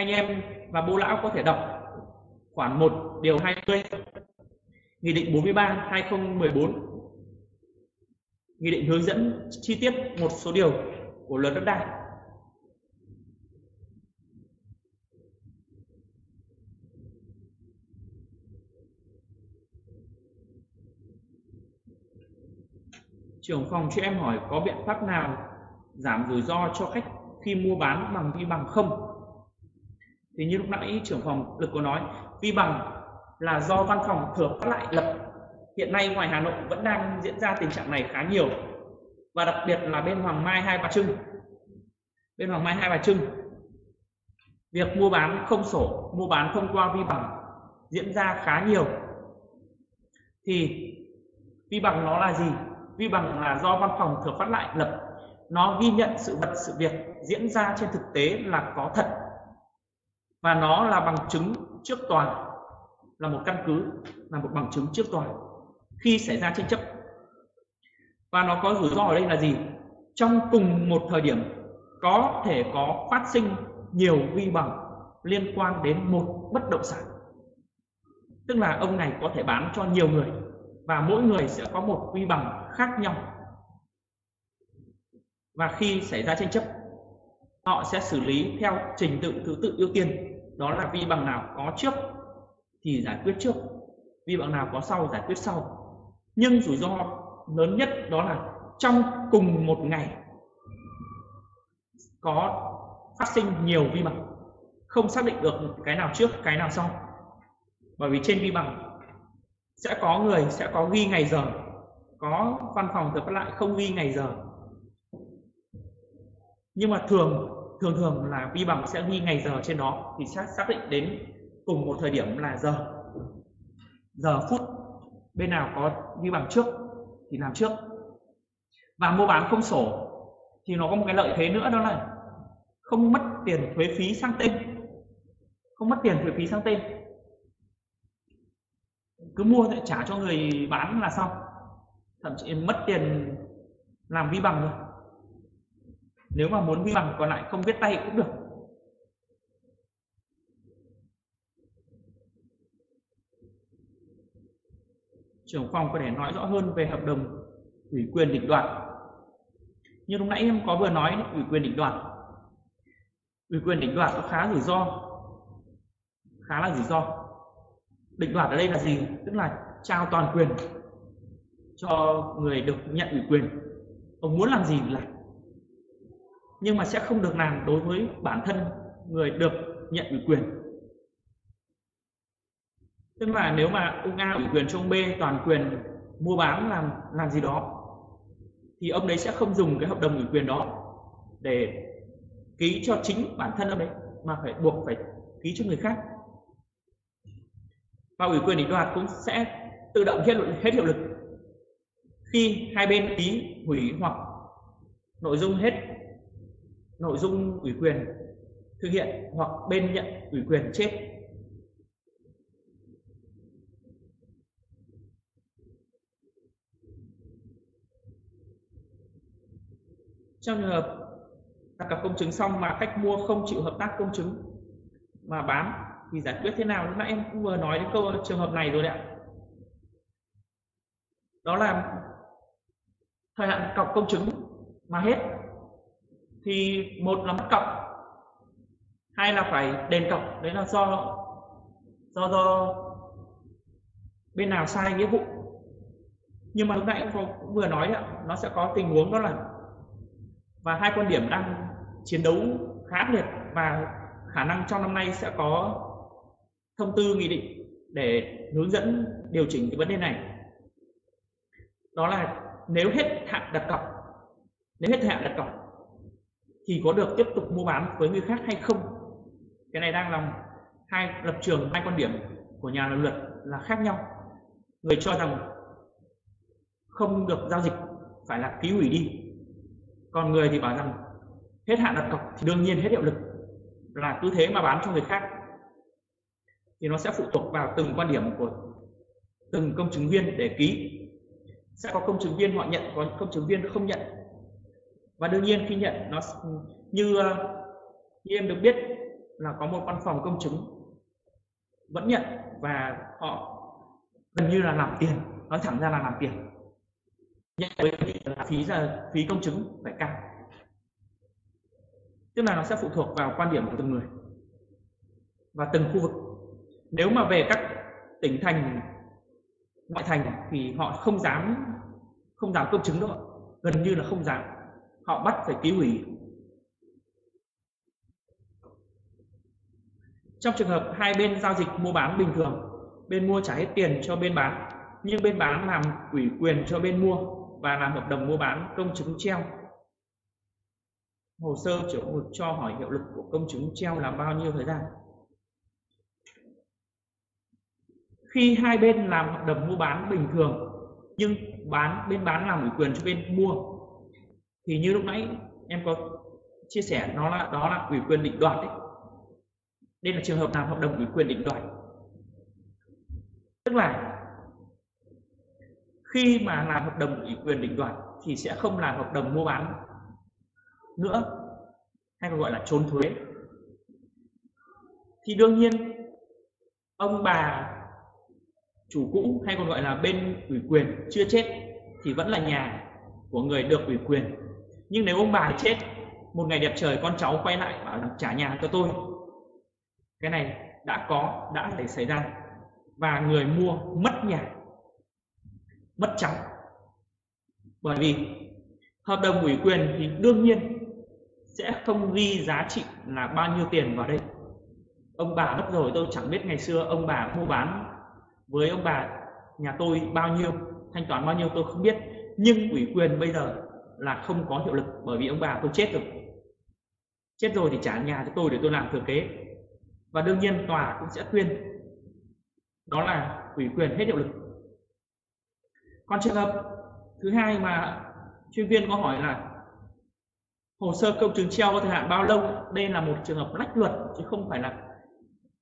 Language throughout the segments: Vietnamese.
anh em và bố lão có thể đọc khoản 1 điều 20 Nghị định 43 2014 Nghị định hướng dẫn chi tiết một số điều của luật đất đai. Trưởng phòng cho em hỏi có biện pháp nào giảm rủi ro cho khách khi mua bán bằng vi bằng không? Thì như lúc nãy trưởng phòng lực có nói, vi bằng là do văn phòng thừa phát lại lập. Hiện nay ngoài Hà Nội vẫn đang diễn ra tình trạng này khá nhiều. Và đặc biệt là bên Hoàng Mai Hai Bà Trưng. Bên Hoàng Mai Hai Bà Trưng, việc mua bán không sổ, mua bán thông qua vi bằng diễn ra khá nhiều. Thì vi bằng nó là gì? Vi bằng là do văn phòng thừa phát lại lập. Nó ghi nhận sự vật, sự việc diễn ra trên thực tế là có thật và nó là bằng chứng trước tòa là một căn cứ, là một bằng chứng trước tòa khi xảy ra tranh chấp. Và nó có rủi ro ở đây là gì? Trong cùng một thời điểm, có thể có phát sinh nhiều vi bằng liên quan đến một bất động sản. Tức là ông này có thể bán cho nhiều người và mỗi người sẽ có một vi bằng khác nhau. Và khi xảy ra tranh chấp, họ sẽ xử lý theo trình tự thứ tự ưu tiên đó là vi bằng nào có trước thì giải quyết trước, vi bằng nào có sau giải quyết sau. Nhưng rủi ro lớn nhất đó là trong cùng một ngày có phát sinh nhiều vi bằng, không xác định được cái nào trước, cái nào sau. Bởi vì trên vi bằng sẽ có người, sẽ có ghi ngày giờ, có văn phòng được phát lại không ghi ngày giờ. Nhưng mà thường thường thường là vi bằng sẽ ghi ngày giờ trên đó, thì xác xác định đến cùng một thời điểm là giờ. Giờ phút bên nào có vi bằng trước thì làm trước. Và mua bán không sổ thì nó có một cái lợi thế nữa, đó là không mất tiền thuế phí sang tên. Không mất tiền thuế phí sang tên. Cứ mua lại trả cho người bán là xong. Thậm chí mất tiền làm vi bằng rồi nếu mà muốn vi bằng còn lại không viết tay cũng được. Trưởng phòng có thể nói rõ hơn về hợp đồng ủy quyền định đoạt. Như lúc nãy em có vừa nói, ủy quyền định đoạt. Ủy quyền định đoạt nó khá rủi ro. Khá là rủi ro. Định đoạt ở đây là gì? Tức là trao toàn quyền cho người được nhận ủy quyền. Ông muốn làm gì làm nhưng mà sẽ không được làm đối với bản thân người được nhận ủy quyền. Tức là nếu mà ông A ủy quyền cho ông B, toàn quyền mua bán, làm làm gì đó, thì ông đấy sẽ không dùng cái hợp đồng ủy quyền đó để ký cho chính bản thân ông đấy, mà phải buộc phải ký cho người khác. Và ủy quyền định đoạt cũng sẽ tự động hết hết hiệu lực khi hai bên ký hủy hoặc nội dung hết nội dung ủy quyền thực hiện hoặc bên nhận ủy quyền chết trong trường hợp đặt cọc công chứng xong mà khách mua không chịu hợp tác công chứng mà bán thì giải quyết thế nào? Lúc nãy em cũng vừa nói đến câu trường hợp này rồi đấy ạ. Đó là thời hạn cọc công chứng mà hết thì một là mất cọc hai là phải đền cọc. Đấy là do do do bên nào sai nghĩa vụ. Nhưng mà lúc nãy em cũng vừa nói đấy, nó sẽ có tình huống đó là và hai quan điểm đang chiến đấu khá liệt và khả năng trong năm nay sẽ có thông tư nghị định để hướng dẫn điều chỉnh cái vấn đề này. Đó là nếu hết hạn đặt cọc nếu hết hạn đặt cọc thì có được tiếp tục mua bán với người khác hay không? Cái này đang là hai lập trường, hai quan điểm của nhà luật là khác nhau. Người cho rằng không được giao dịch, phải là ký hủy đi. Còn người thì bảo rằng hết hạn đặt cọc thì đương nhiên hết hiệu lực là cứ thế mà bán cho người khác. Thì nó sẽ phụ thuộc vào từng quan điểm của từng công chứng viên để ký. Sẽ có công chứng viên họ nhận, có công chứng viên không nhận và đương nhiên khi nhận nó như ờ, như em được biết là có một văn phòng công chứng vẫn nhận và họ gần như là làm tiền, nói thẳng ra là làm tiền. Nhận với là phí là phí công chứng phải cao tức là nó sẽ phụ thuộc vào quan điểm của từng người và từng khu vực. Nếu mà về các tỉnh thành, ngoại thành thì họ không dám không dám công chứng nữa, gần như là không dám họ bắt phải ký hủy. Trong trường hợp hai bên giao dịch mua bán bình thường, bên mua trả hết tiền cho bên bán, nhưng bên bán làm ủy quyền cho bên mua và làm hợp đồng mua bán công chứng treo. Hồ sơ chủ vực cho hỏi hiệu lực của công chứng treo là bao nhiêu thời gian? Khi hai bên làm hợp đồng mua bán bình thường, nhưng bán, bên bán làm ủy quyền cho bên mua thì như lúc nãy em có chia sẻ, nó là, đó là ủy quyền định đoạt đấy đây là trường hợp làm hợp đồng ủy quyền định đoạt? Tức là khi mà làm hợp đồng ủy quyền định đoạt thì sẽ không làm hợp đồng mua bán nữa, hay còn gọi là trốn thuế. Thì đương nhiên, ông bà chủ cũ hay còn gọi là bên ủy quyền chưa chết thì vẫn là nhà của người được ủy quyền nhưng nếu ông bà chết, một ngày đẹp trời con cháu quay lại bảo trả nhà cho tôi. Cái này đã có, đã để xảy ra. Và người mua mất nhà, mất trắng bởi vì hợp đồng ủy quyền thì đương nhiên sẽ không ghi giá trị là bao nhiêu tiền vào đây. Ông bà mất rồi, tôi chẳng biết ngày xưa ông bà mua bán với ông bà nhà tôi bao nhiêu, thanh toán bao nhiêu tôi không biết. Nhưng ủy quyền bây giờ là không có hiệu lực bởi vì ông bà tôi chết rồi. Chết rồi thì trả nhà cho tôi để tôi làm thừa kế. Và đương nhiên tòa cũng sẽ tuyên, đó là ủy quyền hết hiệu lực. Còn trường hợp thứ hai mà chuyên viên có hỏi là hồ sơ công chứng treo có thời hạn bao lâu? Đây là một trường hợp lách luật, chứ không phải là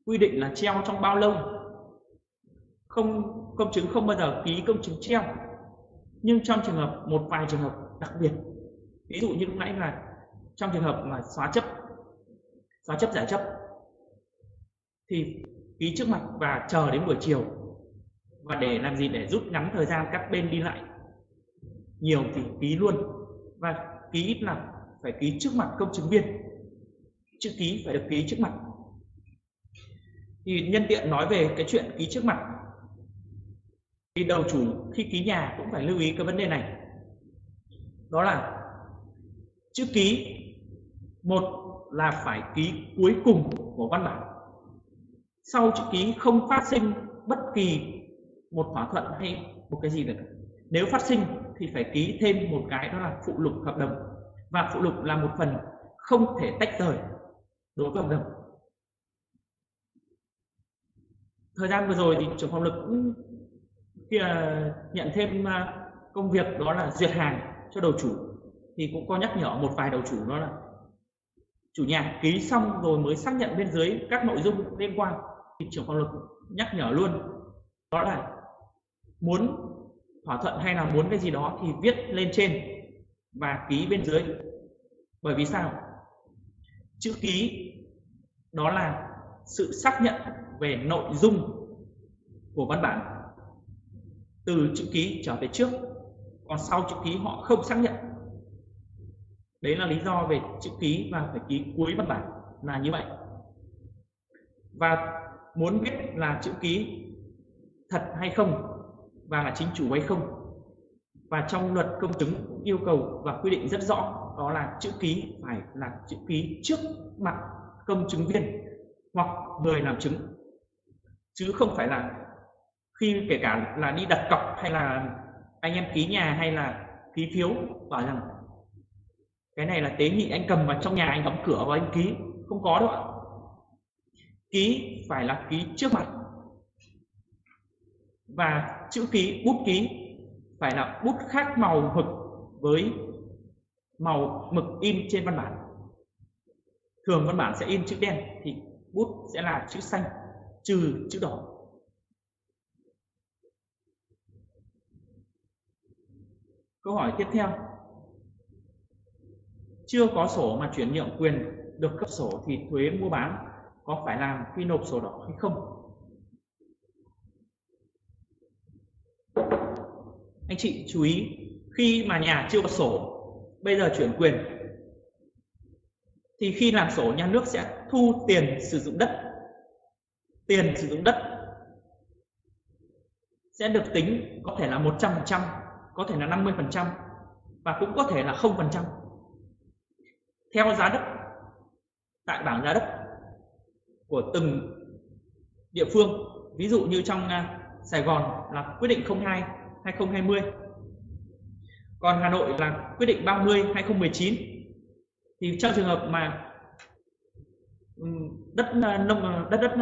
quy định là treo trong bao lâu. Không, công chứng không bao giờ ký công chứng treo. Nhưng trong trường hợp, một vài trường hợp đặc biệt. Ví dụ như lúc nãy là trong trường hợp mà xóa chấp xóa chấp giải chấp, thì ký trước mặt và chờ đến buổi chiều. Và để làm gì? Để rút ngắn thời gian các bên đi lại. Nhiều thì ký luôn. Và ký ít là phải ký trước mặt công chứng viên. Chữ ký phải được ký trước mặt. Thì nhân tiện nói về cái chuyện ký trước mặt. Thì đầu chủ khi ký nhà cũng phải lưu ý cái vấn đề này đó là chữ ký. Một là phải ký cuối cùng của văn bản. Sau chữ ký không phát sinh bất kỳ một thỏa thuận hay một cái gì được. Nếu phát sinh thì phải ký thêm một cái, đó là phụ lục hợp đồng. Và phụ lục là một phần không thể tách rời đối với hợp đồng. Thời gian vừa rồi thì trưởng phòng lực cũng nhận thêm à, công việc đó là duyệt hàng cho đầu chủ, thì cũng có nhắc nhở một vài đầu chủ đó là, chủ nhà, ký xong rồi mới xác nhận bên dưới các nội dung liên quan. Thì trưởng phòng luật nhắc nhở luôn, đó là muốn thỏa thuận hay là muốn cái gì đó thì viết lên trên và ký bên dưới. Bởi vì sao? Chữ ký đó là sự xác nhận về nội dung của văn bản. Từ chữ ký trở về trước còn sau chữ ký họ không xác nhận. Đấy là lý do về chữ ký và phải ký cuối văn bản là như vậy. Và muốn biết là chữ ký thật hay không và là chính chủ hay không. Và trong luật công chứng cũng yêu cầu và quy định rất rõ, đó là chữ ký phải là chữ ký trước mặt công chứng viên hoặc người làm chứng. Chứ không phải là khi kể cả là đi đặt cọc hay là anh em ký nhà hay là ký phiếu, bảo rằng cái này là tế nhị, anh cầm vào trong nhà, anh đóng cửa và anh ký. Không có đâu ạ. Ký phải là ký trước mặt. Và chữ ký, bút ký phải là bút khác màu mực với màu mực in trên văn bản. Thường văn bản sẽ in chữ đen thì bút sẽ là chữ xanh, trừ chữ đỏ. Câu hỏi tiếp theo. Chưa có sổ mà chuyển nhượng quyền được cấp sổ thì thuế mua bán có phải làm khi nộp sổ đỏ hay không? Anh chị chú ý khi mà nhà chưa có sổ bây giờ chuyển quyền thì khi làm sổ nhà nước sẽ thu tiền sử dụng đất. Tiền sử dụng đất sẽ được tính có thể là 100%, có thể là 50% và cũng có thể là 0% theo giá đất, tại bảng giá đất của từng địa phương, ví dụ như trong à, Sài Gòn là quyết định 02 2020 còn Hà Nội là quyết định 30 2019 thì trong trường hợp mà đất à, nông à, đất đất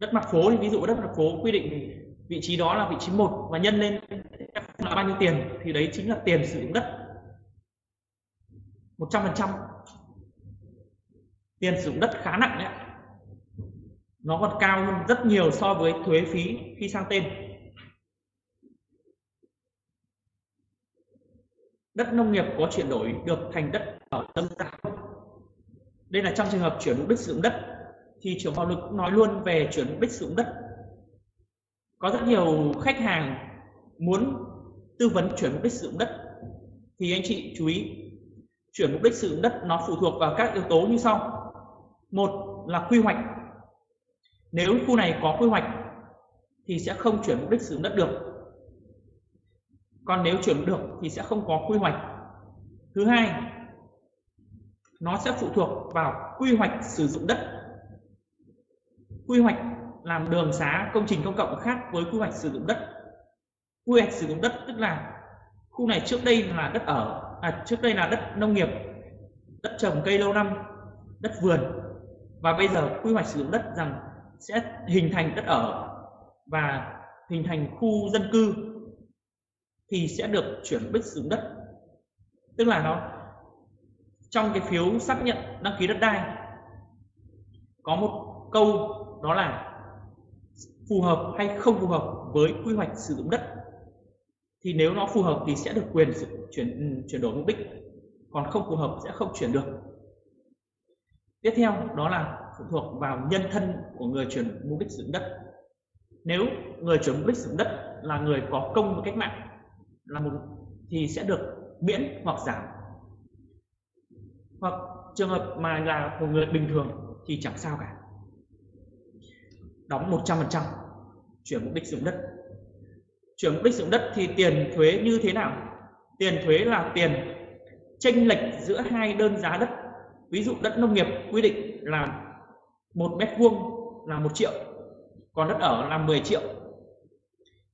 đất mặt phố thì ví dụ đất mặt phố quy định vị trí đó là vị trí một và nhân lên là bao nhiêu tiền, thì đấy chính là tiền sử dụng đất. 100% tiền sử dụng đất khá nặng đấy nó còn cao hơn rất nhiều so với thuế phí khi sang tên. Đất nông nghiệp có chuyển đổi được thành đất ở tâm gia đây là trong trường hợp chuyển mục đích sử dụng đất thì trưởng bạo lực cũng nói luôn về chuyển mục đích sử dụng đất. Có rất nhiều khách hàng muốn tư vấn chuyển mục đích sử dụng đất. Thì anh chị chú ý chuyển mục đích sử dụng đất nó phụ thuộc vào các yếu tố như sau. Một là quy hoạch. Nếu khu này có quy hoạch thì sẽ không chuyển mục đích sử dụng đất được. Còn nếu chuyển được thì sẽ không có quy hoạch. Thứ hai, nó sẽ phụ thuộc vào quy hoạch sử dụng đất quy hoạch làm đường xá công trình công cộng khác với quy hoạch sử dụng đất. Quy hoạch sử dụng đất tức là khu này trước đây là đất ở à, trước đây là đất nông nghiệp đất trồng cây lâu năm đất vườn. Và bây giờ quy hoạch sử dụng đất rằng sẽ hình thành đất ở và hình thành khu dân cư thì sẽ được chuyển bích sử dụng đất. Tức là nó trong cái phiếu xác nhận đăng ký đất đai có một câu đó là phù hợp hay không phù hợp với quy hoạch sử dụng đất. Thì nếu nó phù hợp thì sẽ được quyền chuyển ừ, chuyển đổi mục đích. Còn không phù hợp sẽ không chuyển được. Tiếp theo, đó là phụ thuộc vào nhân thân của người chuyển mục đích sử dụng đất. Nếu người chuyển mục đích sử dụng đất là người có công với cách mạng, là một thì sẽ được miễn hoặc giảm. Hoặc trường hợp mà là một người bình thường thì chẳng sao cả đóng 100% chuyển mục đích sử dụng đất. Chuyển mục đích sử dụng đất thì tiền thuế như thế nào? Tiền thuế là tiền chênh lệch giữa hai đơn giá đất. Ví dụ đất nông nghiệp quy định là một mét vuông là một triệu, còn đất ở là 10 triệu.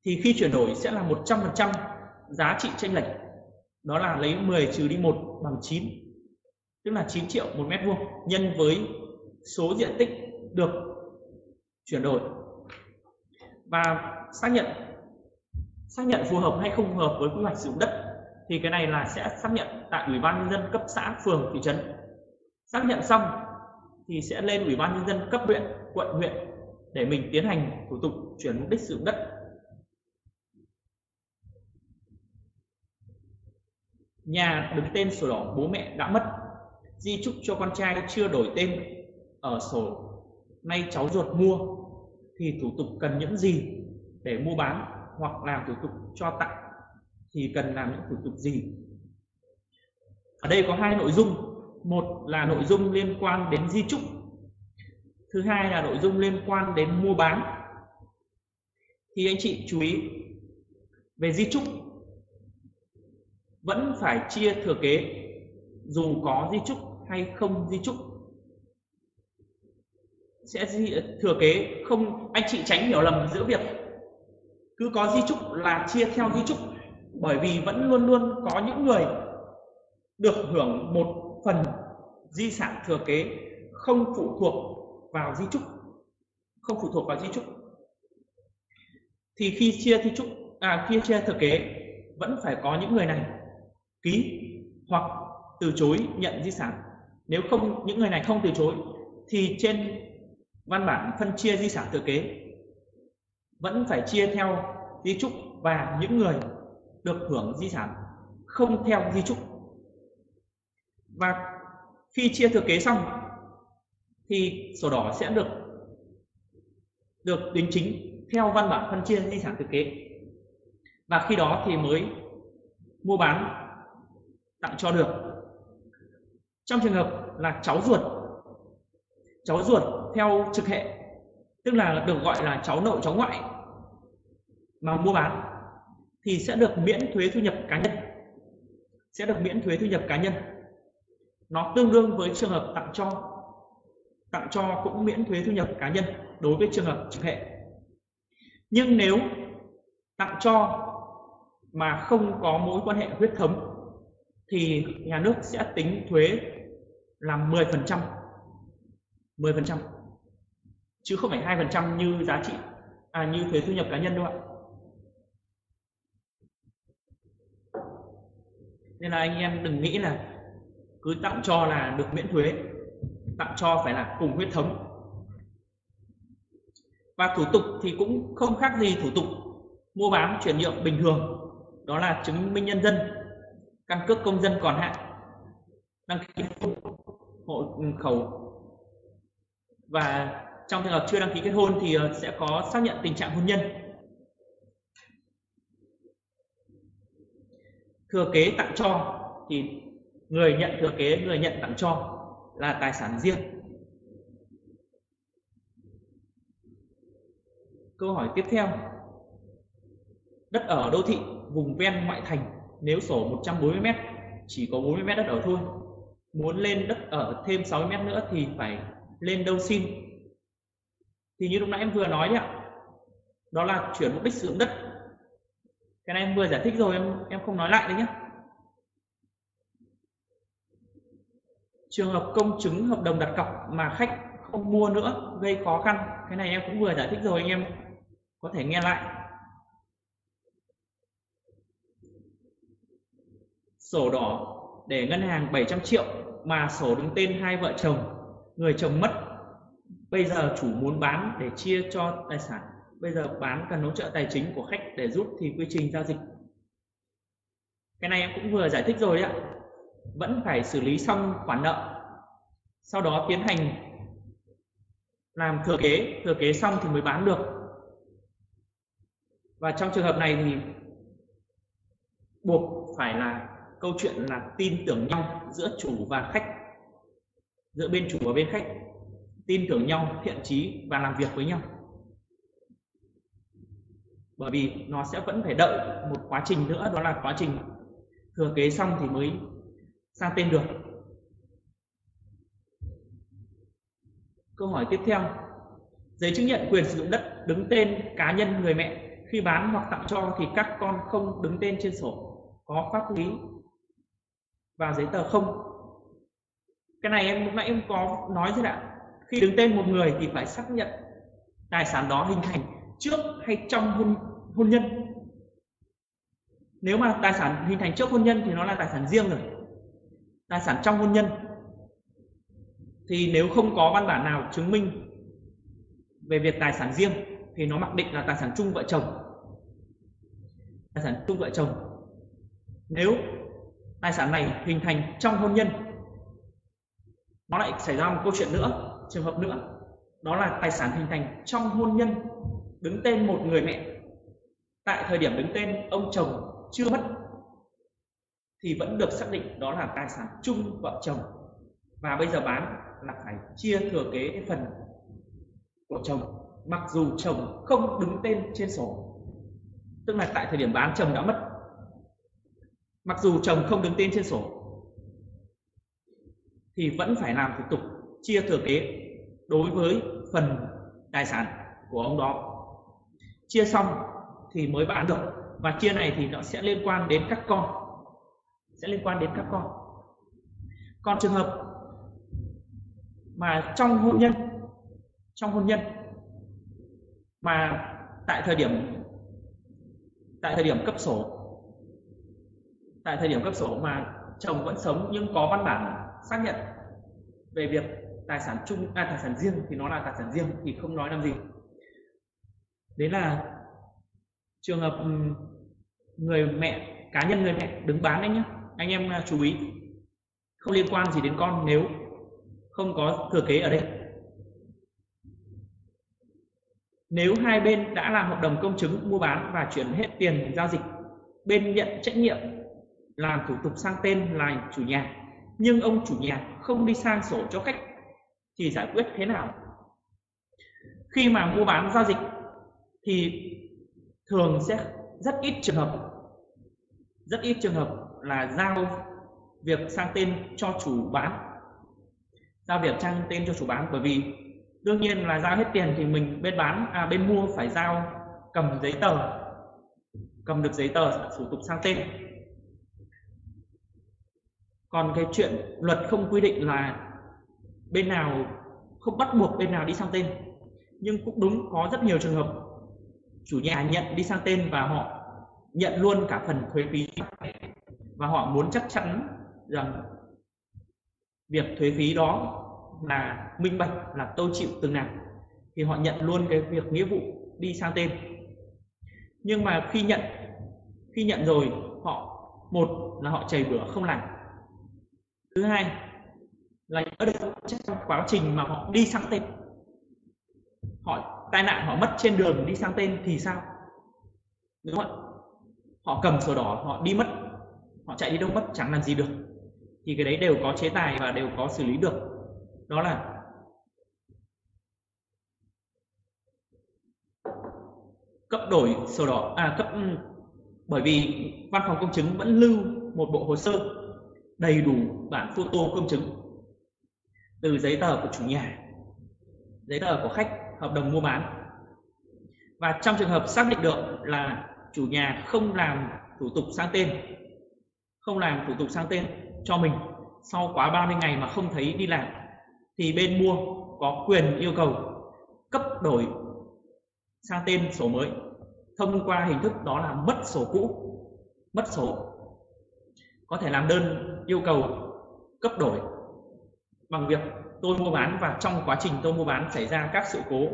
Thì khi chuyển đổi sẽ là 100% giá trị chênh lệch. Đó là lấy 10 trừ đi 1 bằng 9 tức là 9 triệu một mét vuông nhân với số diện tích được chuyển đổi. Và xác nhận xác nhận phù hợp hay không phù hợp với quy hoạch sử dụng đất thì cái này là sẽ xác nhận tại ủy ban nhân dân cấp xã, phường, thị trấn. Xác nhận xong thì sẽ lên ủy ban nhân dân cấp huyện, quận, huyện để mình tiến hành thủ tục chuyển mục đích sử dụng đất. Nhà đứng tên sổ đỏ bố mẹ đã mất, di chúc cho con trai chưa đổi tên ở sổ nay cháu ruột mua, thì thủ tục cần những gì để mua bán hoặc làm thủ tục cho tặng? Thì cần làm những thủ tục gì? Ở đây có hai nội dung. Một là nội dung liên quan đến di trúc thứ hai là nội dung liên quan đến mua bán. Thì anh chị chú ý, về di trúc vẫn phải chia thừa kế dù có di trúc hay không di trúc sẽ thừa kế, không, anh chị tránh hiểu lầm giữa việc cứ có di trúc là chia theo di trúc. Bởi vì vẫn luôn luôn có những người được hưởng một phần di sản thừa kế không phụ thuộc vào di trúc, không phụ thuộc vào di trúc. Thì khi chia di trúc à khi chia thừa kế, vẫn phải có những người này ký hoặc từ chối nhận di sản. Nếu không, những người này không từ chối, thì trên văn bản phân chia di sản thừa kế. Vẫn phải chia theo di trúc và những người được hưởng di sản không theo di trúc. Và khi chia thừa kế xong, thì sổ đỏ sẽ được được đính chính theo văn bản phân chia di sản thừa kế. Và khi đó thì mới mua bán, tặng cho được. Trong trường hợp là cháu ruột cháu ruột theo trực hệ, tức là được gọi là cháu nội, cháu ngoại mà mua bán, thì sẽ được miễn thuế thu nhập cá nhân, sẽ được miễn thuế thu nhập cá nhân. Nó tương đương với trường hợp tặng cho tặng cho cũng miễn thuế thu nhập cá nhân đối với trường hợp trực hệ. Nhưng nếu tặng cho mà không có mối quan hệ huyết thống, thì nhà nước sẽ tính thuế là 10% 10% chứ không phải hai phần trăm như giá trị à như thuế thu nhập cá nhân đâu ạ. Nên là anh em đừng nghĩ là cứ tặng cho là được miễn thuế, tặng cho phải là cùng huyết thống. Và thủ tục thì cũng không khác gì thủ tục mua bán chuyển nhượng bình thường, đó là chứng minh nhân dân, căn cước công dân còn hạn, đăng ký hộ khẩu. Và trong trường hợp chưa đăng ký kết hôn thì ờ, sẽ có xác nhận tình trạng hôn nhân. Thừa kế tặng cho thì người nhận thừa kế, người nhận tặng cho là tài sản riêng. Câu hỏi tiếp theo. Đất ở đô thị, vùng ven ngoại thành, nếu sổ 140 m chỉ có 40 m đất ở thôi. Muốn lên đất ở thêm 60 m nữa thì phải lên đâu xin? Thì như lúc nãy em vừa nói đấy ạ, đó là chuyển mục đích sử dụng đất. Cái này em vừa giải thích rồi, em em không nói lại đấy nhé. Trường hợp công chứng hợp đồng đặt cọc mà khách không mua nữa gây khó khăn. Cái này em cũng vừa giải thích rồi, anh em có thể nghe lại. Sổ đỏ để ngân hàng 700 triệu mà sổ đứng tên hai vợ chồng, người chồng mất bây giờ chủ muốn bán để chia cho tài sản. Bây giờ bán cần hỗ trợ tài chính của khách để giúp thì quy trình giao dịch. Cái này em cũng vừa giải thích rồi ạ. Vẫn phải xử lý xong khoản nợ, sau đó tiến hành làm thừa kế. Thừa kế xong thì mới bán được. Và trong trường hợp này thì buộc phải là câu chuyện là tin tưởng nhau giữa chủ và khách, giữa bên chủ và bên khách tin tưởng nhau, thiện trí và làm việc với nhau. Bởi vì nó sẽ vẫn phải đợi một quá trình nữa, đó là quá trình thừa kế xong thì mới sang tên được. Câu hỏi tiếp theo. Giấy chứng nhận quyền sử dụng đất đứng tên cá nhân người mẹ khi bán hoặc tặng cho thì các con không đứng tên trên sổ, có pháp lý và giấy tờ không? Cái này em lúc nãy em có nói rồi ạ? Khi đứng tên một người thì phải xác nhận tài sản đó hình thành trước hay trong hôn, hôn nhân. Nếu mà tài sản hình thành trước hôn nhân thì nó là tài sản riêng rồi tài sản trong hôn nhân. Thì nếu không có văn bản nào chứng minh về việc tài sản riêng thì nó mặc định là tài sản chung vợ chồng. Tài sản chung vợ chồng. Nếu tài sản này hình thành trong hôn nhân nó lại xảy ra một câu chuyện nữa trường hợp nữa, đó là tài sản hình thành trong hôn nhân, đứng tên một người mẹ. Tại thời điểm đứng tên, ông chồng chưa mất, thì vẫn được xác định đó là tài sản chung vợ chồng. Và bây giờ bán là phải chia thừa kế cái phần của chồng, mặc dù chồng không đứng tên trên sổ. Tức là tại thời điểm bán, chồng đã mất. Mặc dù chồng không đứng tên trên sổ, thì vẫn phải làm thủ tục chia thừa kế đối với phần tài sản của ông đó. Chia xong thì mới bán được. Và chia này thì nó sẽ liên quan đến các con. Sẽ liên quan đến các con. Còn trường hợp mà trong hôn nhân, trong hôn nhân mà tại thời điểm, tại thời điểm cấp sổ, tại thời điểm cấp sổ mà chồng vẫn sống nhưng có văn bản xác nhận về việc tài sản chung à, tài sản riêng thì nó là tài sản riêng thì không nói làm gì. Đấy là trường hợp người mẹ cá nhân người mẹ đứng bán đấy nhé anh em à, chú ý. Không liên quan gì đến con nếu không có thừa kế ở đây. Nếu hai bên đã làm hợp đồng công chứng mua bán và chuyển hết tiền giao dịch bên nhận trách nhiệm làm thủ tục sang tên là chủ nhà nhưng ông chủ nhà không đi sang sổ cho khách thì giải quyết thế nào? Khi mà mua bán giao dịch thì thường sẽ rất ít trường hợp, rất ít trường hợp là giao việc sang tên cho chủ bán, giao việc sang tên cho chủ bán. Bởi vì đương nhiên là giao hết tiền thì mình bên bán à bên mua phải giao cầm giấy tờ, cầm được giấy tờ thủ tục sang tên. Còn cái chuyện luật không quy định là bên nào không bắt buộc bên nào đi sang tên. Nhưng cũng đúng, có rất nhiều trường hợp chủ nhà nhận đi sang tên và họ nhận luôn cả phần thuế phí và họ muốn chắc chắn rằng việc thuế phí đó là minh bạch, là tôi chịu từng nào thì họ nhận luôn cái việc nghĩa vụ đi sang tên. Nhưng mà khi nhận khi nhận rồi, họ, một là họ chảy bữa không làm. Thứ hai là ở đây trong quá trình mà họ đi sang tên. Họ, tai nạn họ mất trên đường đi sang tên thì sao? Đúng không ạ? Họ cầm sổ đỏ, họ đi mất. Họ chạy đi đâu mất chẳng làm gì được. Thì cái đấy đều có chế tài và đều có xử lý được. Đó là cấp đổi sổ đỏ à cấp ừ, bởi vì văn phòng công chứng vẫn lưu một bộ hồ sơ đầy đủ bản photo công chứng từ giấy tờ của chủ nhà, giấy tờ của khách, hợp đồng mua bán. Và trong trường hợp xác định được là chủ nhà không làm thủ tục sang tên, không làm thủ tục sang tên cho mình, sau quá 30 ngày mà không thấy đi làm, thì bên mua có quyền yêu cầu cấp đổi sang tên sổ mới thông qua hình thức đó là mất sổ cũ, mất sổ. Có thể làm đơn yêu cầu cấp đổi bằng việc tôi mua bán và trong quá trình tôi mua bán xảy ra các sự cố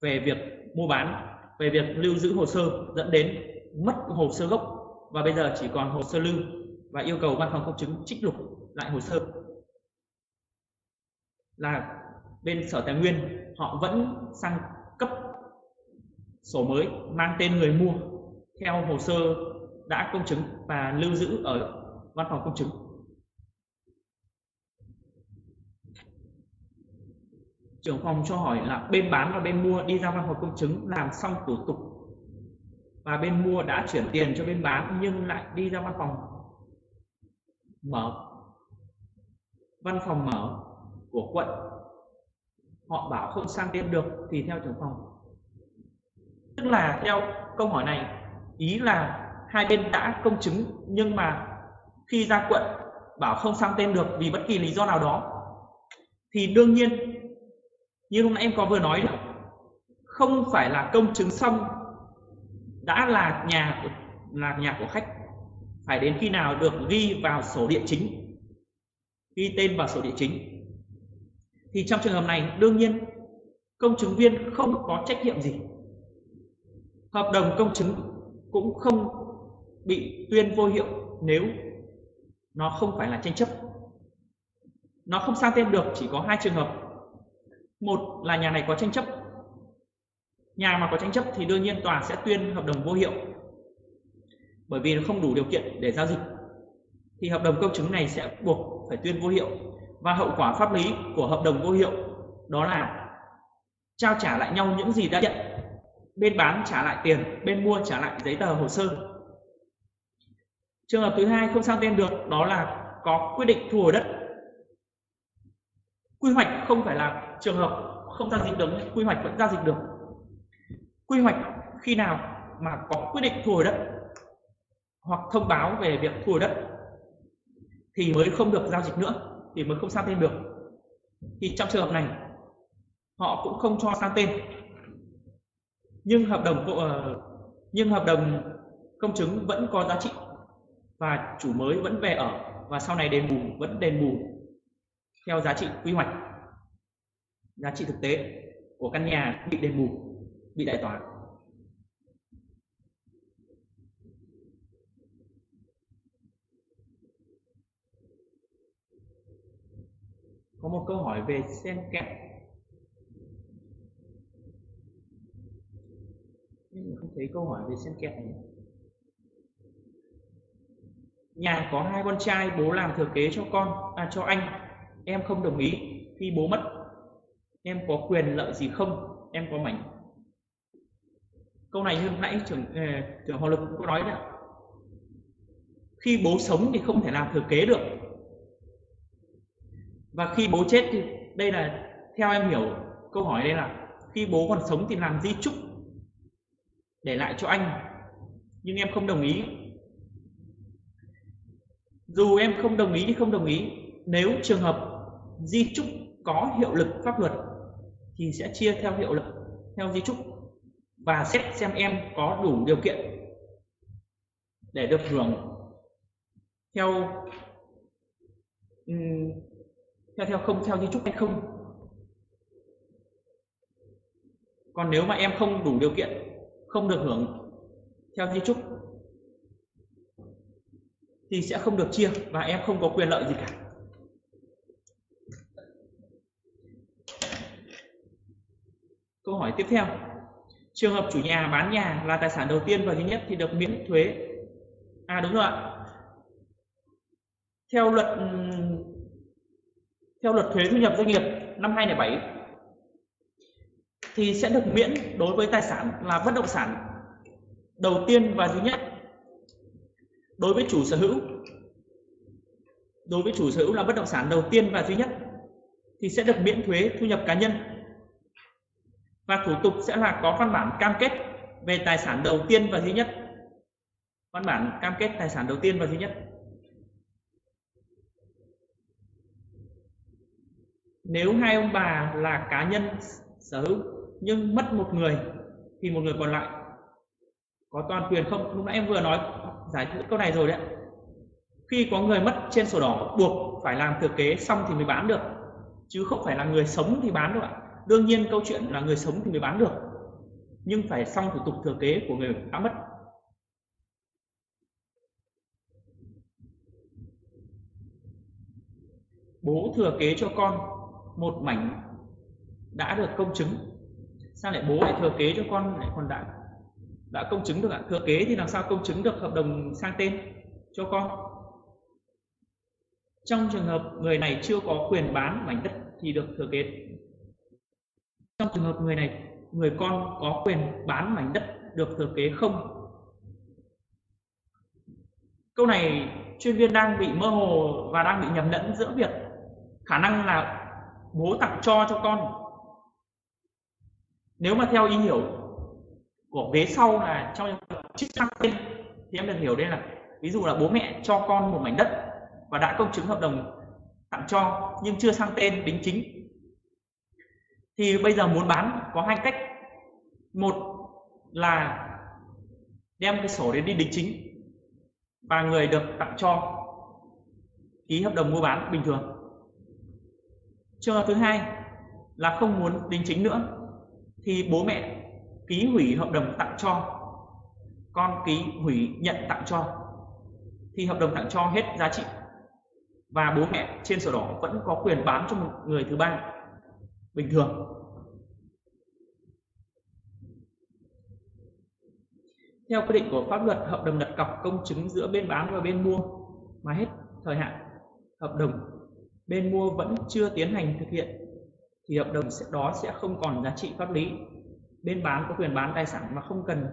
về việc mua bán, về việc lưu giữ hồ sơ dẫn đến mất hồ sơ gốc. Và bây giờ chỉ còn hồ sơ lưu và yêu cầu văn phòng công chứng trích lục lại hồ sơ. Là bên sở tài nguyên, họ vẫn sang cấp sổ mới, mang tên người mua theo hồ sơ đã công chứng và lưu giữ ở văn phòng công chứng. Trưởng phòng cho hỏi là bên bán và bên mua đi ra văn phòng công chứng làm xong thủ tục và bên mua đã chuyển tiền cho bên bán nhưng lại đi ra văn phòng mở, văn phòng mở của quận. Họ bảo không sang tên được thì theo trưởng phòng tức là theo câu hỏi này, ý là hai bên đã công chứng nhưng mà khi ra quận bảo không sang tên được vì bất kỳ lý do nào đó, thì đương nhiên như hôm nãy em có vừa nói không phải là công chứng xong đã là nhà của, là nhà của khách. Phải đến khi nào được ghi vào sổ địa chính ghi tên vào sổ địa chính. Thì trong trường hợp này đương nhiên công chứng viên không có trách nhiệm gì. Hợp đồng công chứng cũng không bị tuyên vô hiệu nếu nó không phải là tranh chấp. Nó không sang tên được chỉ có hai trường hợp một là nhà này có tranh chấp. Nhà mà có tranh chấp thì đương nhiên tòa sẽ tuyên hợp đồng vô hiệu. Bởi vì nó không đủ điều kiện để giao dịch, thì hợp đồng công chứng này sẽ buộc phải tuyên vô hiệu. Và hậu quả pháp lý của hợp đồng vô hiệu đó là trao trả lại nhau những gì đã nhận, bên bán trả lại tiền, bên mua trả lại giấy tờ hồ sơ. Trường hợp thứ hai không sang tên được, đó là có quyết định thu hồi đất. Quy hoạch không phải là trường hợp không giao dịch được, quy hoạch vẫn giao dịch được. Quy hoạch khi nào mà có quyết định thu hồi đất hoặc thông báo về việc thu hồi đất thì mới không được giao dịch nữa, thì mới không sang tên được. Thì trong trường hợp này, họ cũng không cho sang tên. Nhưng hợp đồng ờ, nhưng hợp đồng công chứng vẫn có giá trị và chủ mới vẫn về ở và sau này đền bù, vẫn đền bù theo giá trị quy hoạch giá trị thực tế của căn nhà bị đền bù, bị đại tỏa có một câu hỏi về sen kẹt nhưng không thấy câu hỏi về sen kẹt này. Nhà có hai con trai, bố làm thừa kế cho con à cho anh. Em không đồng ý khi bố mất em có quyền lợi gì không? Em có mảnh. Câu này như nãy trưởng ờ, trưởng hồ lực cũng có nói đấy khi bố sống thì không thể làm thừa kế được. Và khi bố chết thì, đây là, theo em hiểu câu hỏi đây là, khi bố còn sống thì làm di chúc để lại cho anh. Nhưng em không đồng ý. Dù em không đồng ý thì không đồng ý. Nếu trường hợp di chúc có hiệu lực pháp luật thì sẽ chia theo hiệu lực theo di trúc và xét xem em có đủ điều kiện để được hưởng theo um, theo theo không theo di trúc hay không. Còn nếu mà em không đủ điều kiện không được hưởng theo di trúc thì sẽ không được chia và em không có quyền lợi gì cả. Câu hỏi tiếp theo. Trường hợp chủ nhà bán nhà là tài sản đầu tiên và duy nhất thì được miễn thuế. À đúng rồi ạ. Theo luật ừ, theo luật thuế thu nhập doanh nghiệp năm 2007 thì sẽ được miễn đối với tài sản là bất động sản đầu tiên và duy nhất đối với chủ sở hữu. Đối với chủ sở hữu là bất động sản đầu tiên và duy nhất thì sẽ được miễn thuế thu nhập cá nhân và thủ tục sẽ là có văn bản cam kết về tài sản đầu tiên và duy nhất. Văn bản cam kết tài sản đầu tiên và duy nhất. Nếu hai ông bà là cá nhân, sở hữu, nhưng mất một người, thì một người còn lại có toàn quyền không? Lúc nãy em vừa nói, giải thích câu này rồi đấy. Khi có người mất trên sổ đỏ, buộc phải làm thừa kế, xong thì mới bán được. Chứ không phải là người sống thì bán được ạ đương nhiên câu chuyện là người sống thì mới bán được, nhưng phải xong thủ tục thừa kế của người đã mất. Bố thừa kế cho con một mảnh đã được công chứng. Sao lại bố lại thừa kế cho con lại còn đã đã công chứng được ạ? Thừa kế thì làm sao công chứng được hợp đồng sang tên cho con? Trong trường hợp người này chưa có quyền bán mảnh đất thì được thừa kế trong trường hợp người này, người con có quyền bán mảnh đất được thừa kế không? Câu này chuyên viên đang bị mơ hồ và đang bị nhầm lẫn giữa việc khả năng là bố tặng cho cho con. Nếu mà theo ý hiểu của vế sau là trong chức năng tên, thì em được hiểu đây là, ví dụ là bố mẹ cho con một mảnh đất và đã công chứng hợp đồng tặng cho nhưng chưa sang tên đính chính thì bây giờ muốn bán có hai cách. Một là đem cái sổ đến đi đính chính và người được tặng cho ký hợp đồng mua bán bình thường. Trường hợp thứ hai là không muốn đính chính nữa, thì bố mẹ ký hủy hợp đồng tặng cho, con ký hủy nhận tặng cho, thì hợp đồng tặng cho hết giá trị. Và bố mẹ trên sổ đỏ vẫn có quyền bán cho một người thứ ba bình thường. Theo quy định của pháp luật, hợp đồng đặt cọc công chứng giữa bên bán và bên mua, mà hết thời hạn, hợp đồng bên mua vẫn chưa tiến hành thực hiện, thì hợp đồng sẽ, đó sẽ không còn giá trị pháp lý. Bên bán có quyền bán tài sản mà không cần,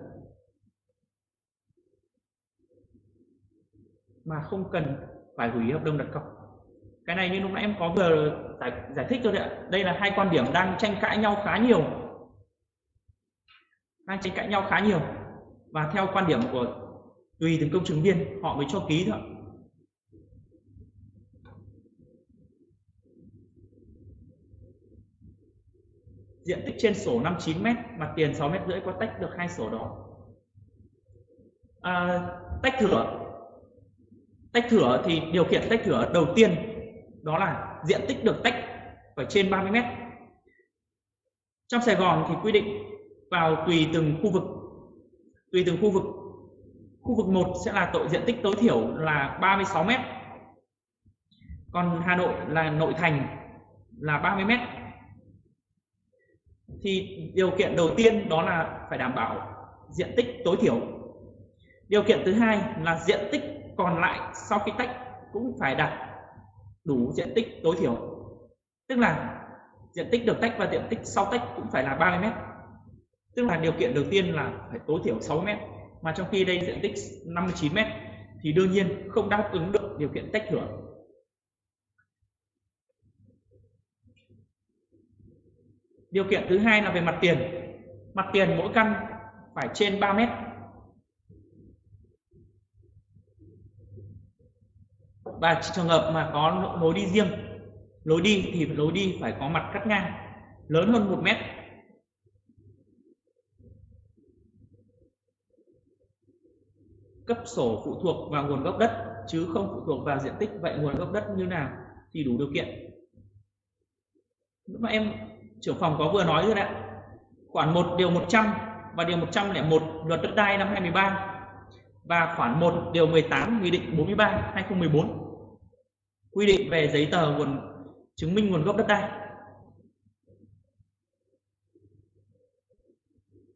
mà không cần phải hủy hợp đồng đặt cọc cái này như lúc nãy em có vừa giải, giải thích rồi đấy ạ. Đây là hai quan điểm đang tranh cãi nhau khá nhiều. Đang tranh cãi nhau khá nhiều. Và theo quan điểm của tùy từng công chứng viên họ mới cho ký thôi diện tích trên sổ 59 m mặt tiền 6 m rưỡi có tách được hai sổ đó. À, tách thửa. Tách thửa thì điều kiện tách thửa đầu tiên đó là diện tích được tách phải trên 30 mét. trong Sài Gòn thì quy định vào tùy từng khu vực tùy từng khu vực. Khu vực 1 sẽ là tội diện tích tối thiểu là 36 mét, còn Hà Nội là nội thành là 30 mét. Thì điều kiện đầu tiên đó là phải đảm bảo diện tích tối thiểu. Điều kiện thứ hai là diện tích còn lại sau khi tách cũng phải đạt đủ diện tích tối thiểu. Tức là diện tích được tách và diện tích sau tách cũng phải là 30 mét. Tức là điều kiện đầu tiên là phải tối thiểu 6 mét. Mà trong khi đây diện tích 59 mét thì đương nhiên không đáp ứng được điều kiện tách thửa. Điều kiện thứ hai là về mặt tiền. Mặt tiền mỗi căn phải trên 3 mét. Và trường hợp mà có lối đi riêng, lối đi thì lối đi phải có mặt cắt ngang, lớn hơn một mét. Cấp sổ phụ thuộc vào nguồn gốc đất, chứ không phụ thuộc vào diện tích. Vậy nguồn gốc đất như nào thì đủ điều kiện. Lúc mà em trưởng phòng có vừa nói rồi đấy khoản 1 điều 100 và điều 101 luật đất đai năm 2013 và khoản 1 điều 18 nghị định 43 2014 quy định về giấy tờ nguồn, chứng minh nguồn gốc đất đai.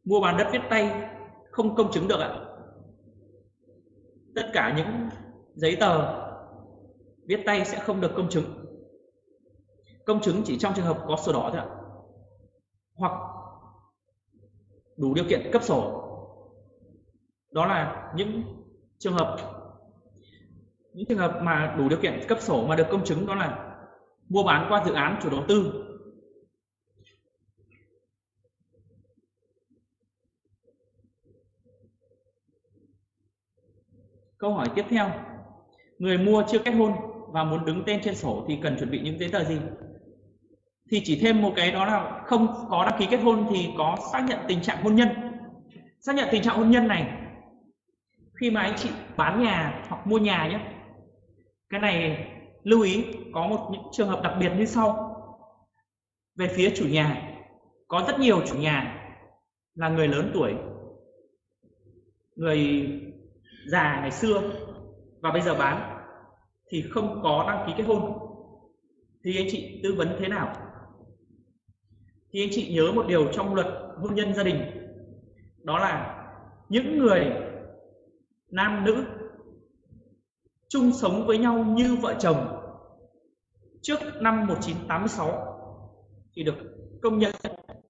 Mua bán đất viết tay không công chứng được ạ. Tất cả những giấy tờ viết tay sẽ không được công chứng. Công chứng chỉ trong trường hợp có sổ đỏ thôi ạ. Hoặc đủ điều kiện cấp sổ. Đó là những trường hợp những trường hợp mà đủ điều kiện cấp sổ mà được công chứng đó là mua bán qua dự án chủ đầu tư. Câu hỏi tiếp theo. Người mua chưa kết hôn và muốn đứng tên trên sổ thì cần chuẩn bị những giấy tờ gì? Thì chỉ thêm một cái đó là không có đăng ký kết hôn thì có xác nhận tình trạng hôn nhân. Xác nhận tình trạng hôn nhân này, khi mà anh chị bán nhà hoặc mua nhà nhé cái này, lưu ý, có một những trường hợp đặc biệt như sau. Về phía chủ nhà, có rất nhiều chủ nhà là người lớn tuổi, người già ngày xưa và bây giờ bán thì không có đăng ký kết hôn. Thì anh chị tư vấn thế nào? Thì anh chị nhớ một điều trong luật hôn nhân gia đình, đó là những người nam nữ chung sống với nhau như vợ chồng. Trước năm 1986 thì được công nhận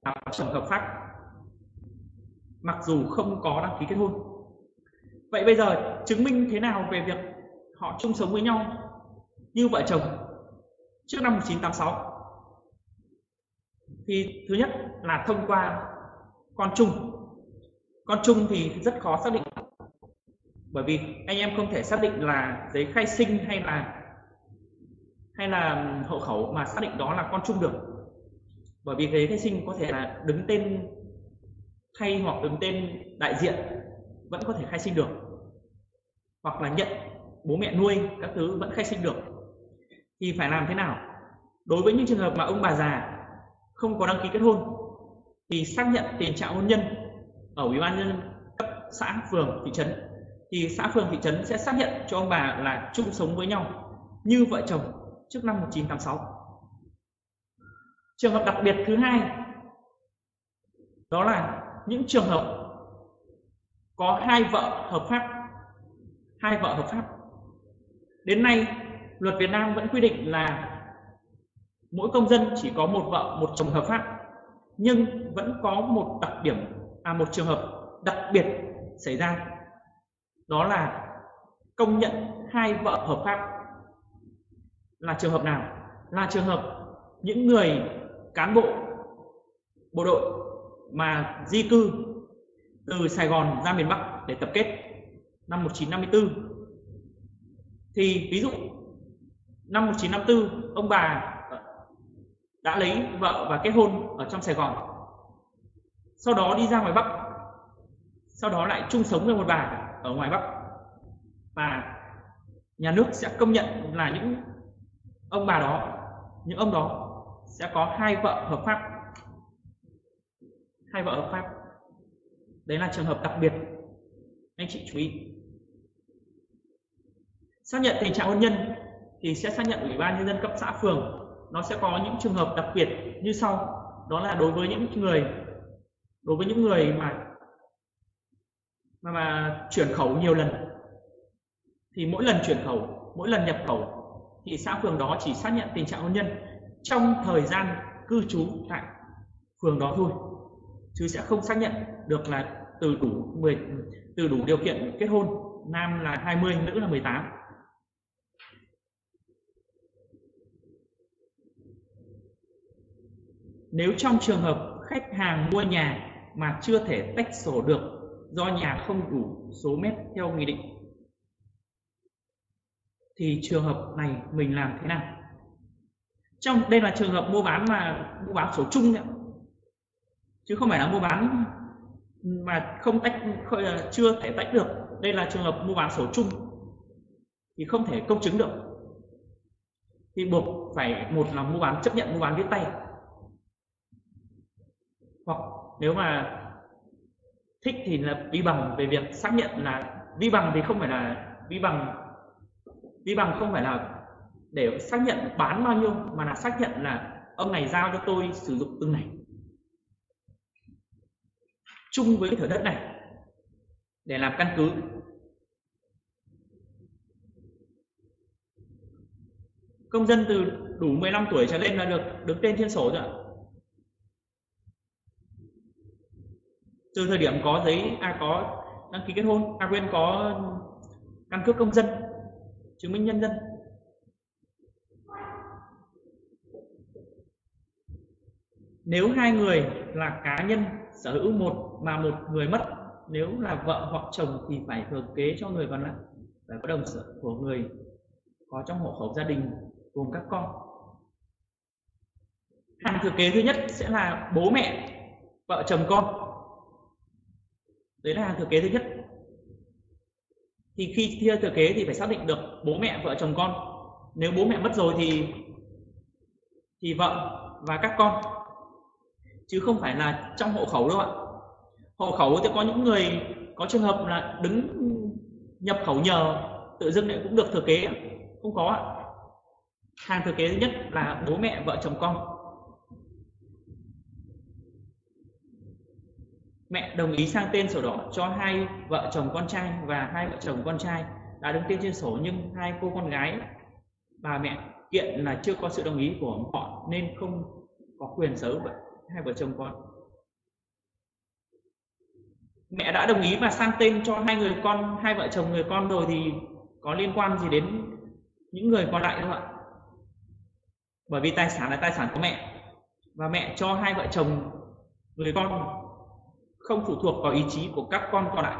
là chồng hợp pháp mặc dù không có đăng ký kết hôn. Vậy bây giờ chứng minh thế nào về việc họ chung sống với nhau như vợ chồng trước năm 1986 thì thứ nhất là thông qua con chung. Con chung thì rất khó xác định bởi vì anh em không thể xác định là giấy khai sinh hay là hay là hộ khẩu mà xác định đó là con chung được. Bởi vì giấy khai sinh có thể là đứng tên thay hoặc đứng tên đại diện, vẫn có thể khai sinh được. Hoặc là nhận bố mẹ nuôi, các thứ vẫn khai sinh được. Thì phải làm thế nào? Đối với những trường hợp mà ông bà già không có đăng ký kết hôn, thì xác nhận tình trạng hôn nhân ở ủy ban nhân cấp xã, phường, thị trấn thì xã phường thị trấn sẽ xác nhận cho ông bà là chung sống với nhau như vợ chồng trước năm 1986 trường hợp đặc biệt thứ hai, đó là những trường hợp có hai vợ hợp pháp, hai vợ hợp pháp. Đến nay, luật Việt Nam vẫn quy định là mỗi công dân chỉ có một vợ, một chồng hợp pháp, nhưng vẫn có một đặc điểm à một trường hợp đặc biệt xảy ra đó là công nhận hai vợ hợp pháp. Là trường hợp nào? Là trường hợp những người cán bộ bộ đội mà di cư từ Sài Gòn ra miền Bắc để tập kết năm 1954 thì ví dụ, năm 1954 ông bà đã lấy vợ và kết hôn ở trong Sài Gòn, sau đó đi ra ngoài Bắc, sau đó lại chung sống với một bà ở ngoài Bắc. Và nhà nước sẽ công nhận là những ông bà đó, những ông đó sẽ có hai vợ hợp pháp. Hai vợ hợp pháp. Đấy là trường hợp đặc biệt. Anh chị chú ý. Xác nhận tình trạng hôn nhân thì sẽ xác nhận ủy ban nhân dân cấp xã phường. Nó sẽ có những trường hợp đặc biệt như sau. Đó là đối với những người, đối với những người mà mà, mà chuyển khẩu nhiều lần. Thì mỗi lần chuyển khẩu mỗi lần nhập khẩu thì xã phường đó chỉ xác nhận tình trạng hôn nhân trong thời gian cư trú tại phường đó thôi. Chứ sẽ không xác nhận được là từ đủ 10 từ đủ điều kiện kết hôn nam là 20 nữ là 18 nếu trong trường hợp khách hàng mua nhà mà chưa thể tách sổ được do nhà không đủ số mét theo nghị định, thì trường hợp này mình làm thế nào? Trong, đây là trường hợp mua bán mà, mua bán sổ chung đấy chứ không phải là mua bán mà không tách ờ, chưa thể tách được. Đây là trường hợp mua bán sổ chung, thì không thể công chứng được. Thì buộc phải một là mua bán, chấp nhận mua bán viết tay. Hoặc nếu mà thích thì là vi bằng về việc xác nhận là vi bằng thì không phải là vi bằng vi bằng không phải là để xác nhận bán bao nhiêu, mà là xác nhận là ông này giao cho tôi sử dụng từng này. Chung với cái thửa đất này để làm căn cứ. Công dân từ đủ 15 tuổi trở lên là được đứng tên trên sổ rồi ạ? Từ thời điểm có giấy à có đăng ký kết hôn à quên, có căn cước công dân, chứng minh nhân dân. Nếu hai người là cá nhân, sở hữu một mà một người mất, nếu là vợ hoặc chồng thì phải thừa kế cho người còn lại. Phải có đồng sở của người có trong hộ khẩu gia đình gồm các con. Hàng thừa kế thứ nhất sẽ là bố mẹ, vợ chồng con đấy là hàng thừa kế thứ nhất. Thì khi chia thừa kế thì phải xác định được bố mẹ, vợ, chồng con. Nếu bố mẹ mất rồi thì thì vợ và các con. Chứ không phải là trong hộ khẩu đâu ạ. Hộ khẩu thì có những người có trường hợp là đứng nhập khẩu nhờ, tự dưng lại cũng được thừa kế không có ạ. Hàng thừa kế thứ nhất là bố mẹ, vợ, chồng con. Mẹ đồng ý sang tên sổ đỏ cho hai vợ chồng con trai và hai vợ chồng con trai. Đã đứng tên trên sổ nhưng hai cô con gái, bà mẹ kiện là chưa có sự đồng ý của họ nên không có quyền sở hữu hai vợ chồng con. Mẹ đã đồng ý và sang tên cho hai người con, hai vợ chồng người con rồi thì có liên quan gì đến những người còn lại không ạ? Bởi vì tài sản là tài sản của mẹ và mẹ cho hai vợ chồng người con không phụ thuộc vào ý chí của các con còn lại.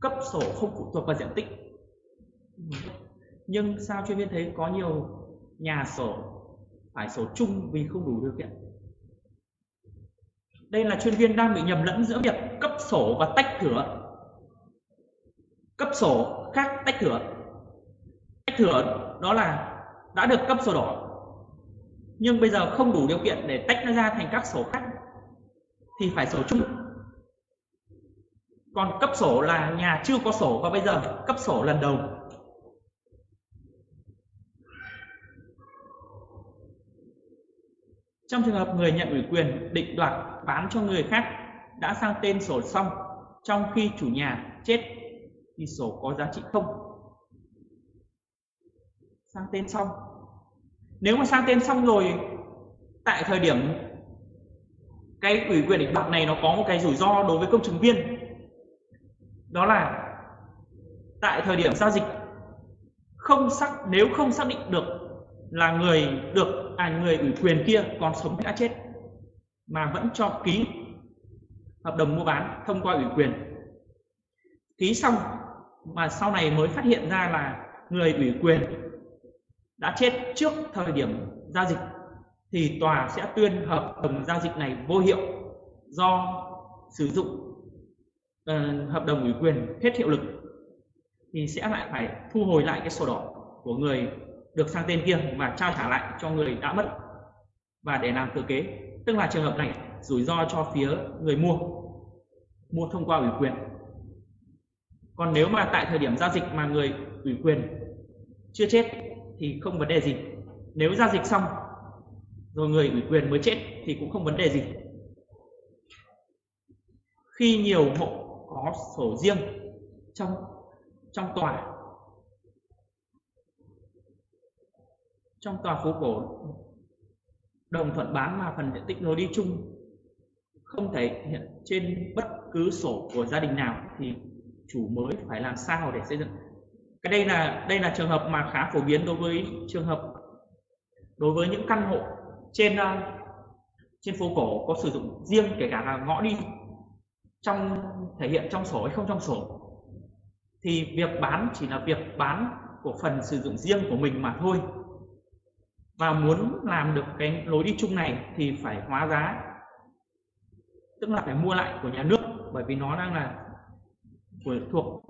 Cấp sổ không phụ thuộc vào diện tích. Nhưng sao chuyên viên thấy có nhiều nhà sổ phải sổ chung vì không đủ điều kiện? Đây là chuyên viên đang bị nhầm lẫn giữa việc cấp sổ và tách thửa. Cấp sổ khác tách thửa. Tách thửa đó là đã được cấp sổ đỏ nhưng bây giờ không đủ điều kiện để tách nó ra thành các sổ khác thì phải sổ chung. Còn cấp sổ là nhà chưa có sổ, và bây giờ cấp sổ lần đầu. Trong trường hợp người nhận ủy quyền định đoạt bán cho người khác đã sang tên sổ xong, trong khi chủ nhà chết, thì sổ có giá trị không? Sang tên xong nếu mà sang tên xong rồi, tại thời điểm cái ủy quyền định đoạt này nó có một cái rủi ro đối với công chứng viên, đó là tại thời điểm giao dịch, không xác, nếu không xác định được là người được à người ủy quyền kia còn sống đã chết, mà vẫn cho ký hợp đồng mua bán thông qua ủy quyền. Ký xong mà sau này mới phát hiện ra là người ủy quyền đã chết trước thời điểm giao dịch thì tòa sẽ tuyên hợp đồng giao dịch này vô hiệu do sử dụng uh, hợp đồng ủy quyền hết hiệu lực thì sẽ lại phải thu hồi lại cái sổ đỏ của người được sang tên kia và trao trả lại cho người đã mất và để làm thừa kế. Tức là trường hợp này rủi ro cho phía người mua mua thông qua ủy quyền. Còn nếu mà tại thời điểm giao dịch mà người ủy quyền chưa chết thì không vấn đề gì. Nếu giao dịch xong rồi người ủy quyền mới chết thì cũng không vấn đề gì. Khi nhiều hộ có sổ riêng trong trong tòa trong tòa phố cổ đồng thuận bán mà phần diện tích lối đi chung không thể hiện trên bất cứ sổ của gia đình nào thì chủ mới phải làm sao để xây dựng cái đây là đây là trường hợp mà khá phổ biến đối với trường hợp, đối với những căn hộ trên ờ, trên phố cổ có sử dụng riêng, kể cả là ngõ đi, trong, thể hiện trong sổ hay không trong sổ. Thì việc bán chỉ là việc bán của phần sử dụng riêng của mình mà thôi. Và muốn làm được cái lối đi chung này thì phải hóa giá, tức là phải mua lại của nhà nước, bởi vì nó đang là của, thuộc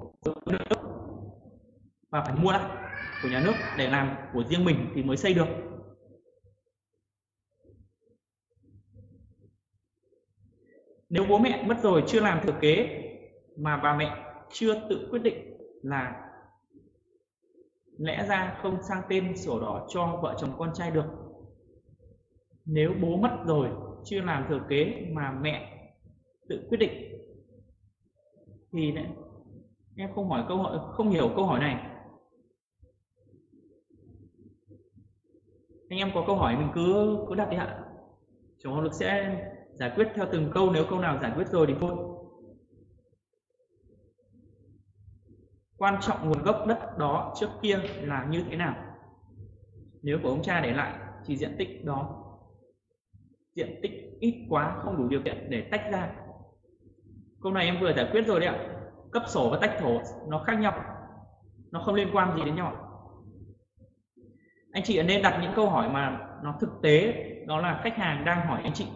nước và phải mua lại của nhà nước để làm của riêng mình thì mới xây được. Nếu bố mẹ mất rồi chưa làm thừa kế mà bà mẹ chưa tự quyết định là lẽ ra không sang tên sổ đỏ cho vợ chồng con trai được. Nếu bố mất rồi chưa làm thừa kế mà mẹ tự quyết định thì em không hỏi câu hỏi không hiểu câu hỏi này. Anh em có câu hỏi mình cứ cứ đặt đi ạ. Chúng lực sẽ giải quyết theo từng câu, nếu câu nào giải quyết rồi thì thôi. Quan trọng nguồn gốc đất đó trước kia là như thế nào? Nếu của ông cha để lại thì diện tích đó, diện tích ít quá, không đủ điều kiện để tách ra. Câu này em vừa giải quyết rồi đấy ạ. Cấp sổ và tách thổ nó khác nhau. Nó không liên quan gì đến nhau anh chị nên đặt những câu hỏi mà nó thực tế, đó là khách hàng đang hỏi anh chị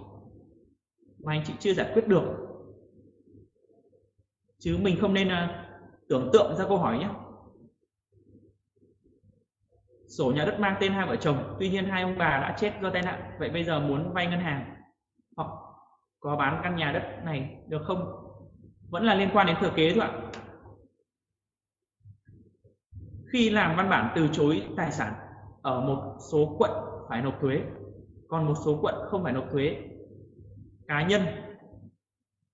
mà anh chị chưa giải quyết được. Chứ mình không nên ờ, tưởng tượng ra câu hỏi nhé. Sổ nhà đất mang tên hai vợ chồng, tuy nhiên hai ông bà đã chết do tai nạn, vậy bây giờ muốn vay ngân hàng hoặc có bán căn nhà đất này được không? Vẫn là liên quan đến thừa kế thôi ạ. Khi làm văn bản từ chối tài sản ở một số quận phải nộp thuế. Còn một số quận không phải nộp thuế cá nhân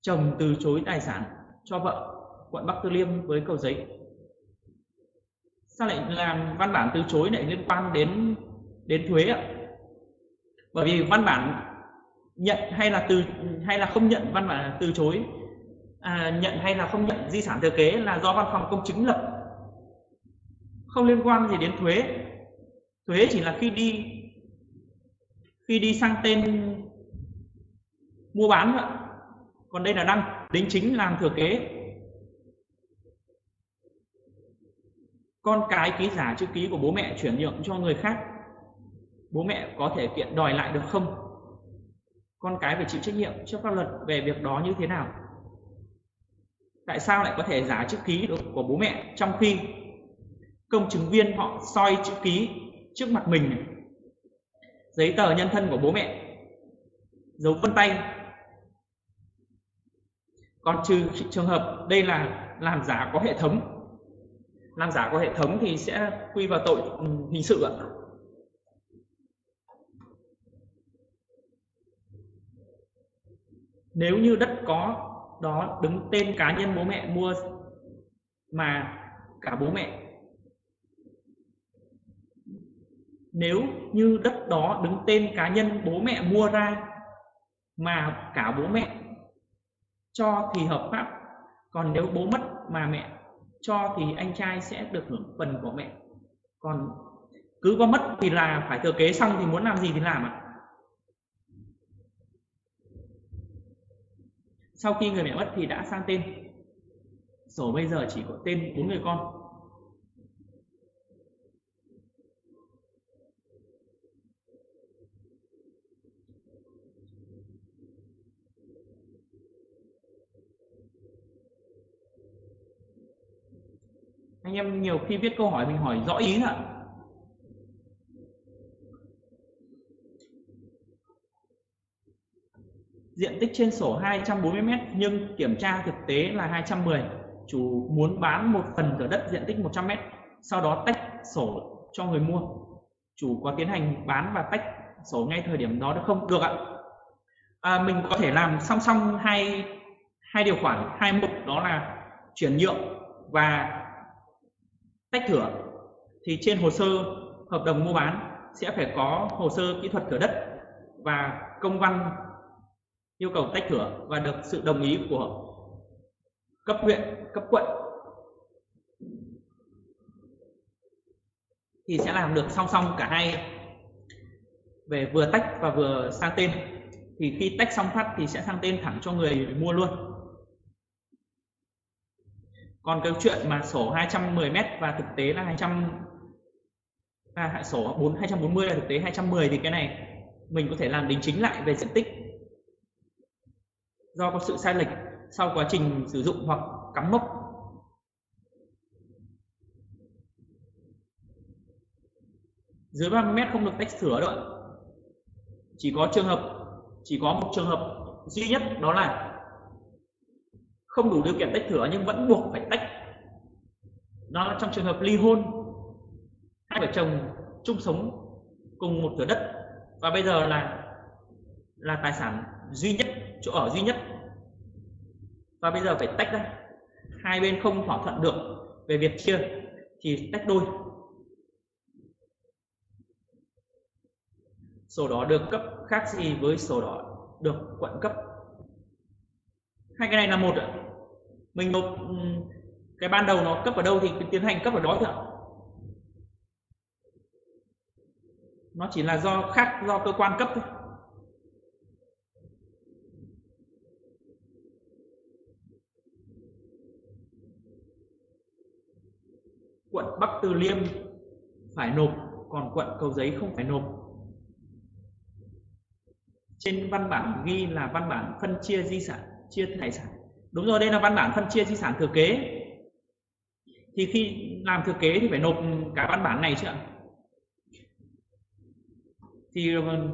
chồng từ chối tài sản cho vợ quận Bắc Từ Liêm với cầu giấy. Sao lại làm văn bản từ chối lại liên quan đến đến thuế ạ? Bởi vì văn bản nhận hay là từ hay là không nhận văn bản từ chối à, nhận hay là không nhận di sản thừa kế là do văn phòng công chứng lập. Không liên quan gì đến thuế thuế chỉ là khi đi khi đi sang tên mua bán thôi còn đây là đăng, đính chính làm thừa kế. Con cái ký giả chữ ký của bố mẹ chuyển nhượng cho người khác, bố mẹ có thể kiện đòi lại được không? Con cái phải chịu trách nhiệm trước pháp luật về việc đó như thế nào? Tại sao lại có thể giả chữ ký được của bố mẹ trong khi công chứng viên họ soi chữ ký trước mặt mình giấy tờ nhân thân của bố mẹ. Dấu vân tay. Còn trừ trường hợp đây là làm giả có hệ thống. Làm giả có hệ thống thì sẽ quy vào tội ừ, hình sự ạ. Nếu như đất có đó đứng tên cá nhân bố mẹ mua mà cả bố mẹ nếu như đất đó đứng tên cá nhân bố mẹ mua ra mà cả bố mẹ cho thì hợp pháp, còn nếu bố mất mà mẹ cho thì anh trai sẽ được hưởng phần của mẹ. Còn cứ có mất thì là phải thừa kế xong thì muốn làm gì thì làm ạ. Sau khi người mẹ mất thì đã sang tên. Sổ bây giờ chỉ có tên bốn người con. Anh em nhiều khi viết câu hỏi mình hỏi rõ ý ạ. Diện tích trên sổ 240 m nhưng kiểm tra thực tế là 210 chủ muốn bán một phần thửa đất diện tích 100 m sau đó tách sổ cho người mua. Chủ có tiến hành bán và tách sổ ngay thời điểm đó được không? Được ạ. À, mình có thể làm song song hai hai điều khoản. Hai mục đó là chuyển nhượng và tách thửa thì trên hồ sơ hợp đồng mua bán sẽ phải có hồ sơ kỹ thuật thửa đất và công văn yêu cầu tách thửa và được sự đồng ý của cấp huyện, cấp quận. Thì sẽ làm được song song cả hai. Về vừa tách và vừa sang tên thì khi tách xong phát thì sẽ sang tên thẳng cho người mua luôn còn cái chuyện mà sổ 210 m và thực tế là 200 à, sổ 4 240 là thực tế 210 thì cái này mình có thể làm đính chính lại về diện tích do có sự sai lệch sau quá trình sử dụng hoặc cắm mốc. Dưới 30 mét không được tách thửa đâu chỉ có trường hợp chỉ có một trường hợp duy nhất đó là không đủ điều kiện tách thửa nhưng vẫn buộc phải tách. Đó là trong trường hợp ly hôn, hai vợ chồng chung sống cùng một thửa đất, và bây giờ là là tài sản duy nhất, chỗ ở duy nhất. Và bây giờ phải tách ra. Hai bên không thỏa thuận được về việc chia thì tách đôi. Sổ đỏ được cấp khác gì với sổ đỏ được quận cấp hai cái này là một ạ. Mình nộp cái ban đầu nó cấp ở đâu thì tiến hành cấp ở đó thôi ạ. Nó chỉ là do khác, do cơ quan cấp thôi. Quận Bắc Từ Liêm phải nộp, còn quận Cầu Giấy không phải nộp. Trên văn bản ghi là văn bản phân chia di sản chia tài sản. Đúng rồi, đây là văn bản phân chia di sản thừa kế. Thì khi làm thừa kế thì phải nộp cả văn bản này chứ ạ. Thì ờ,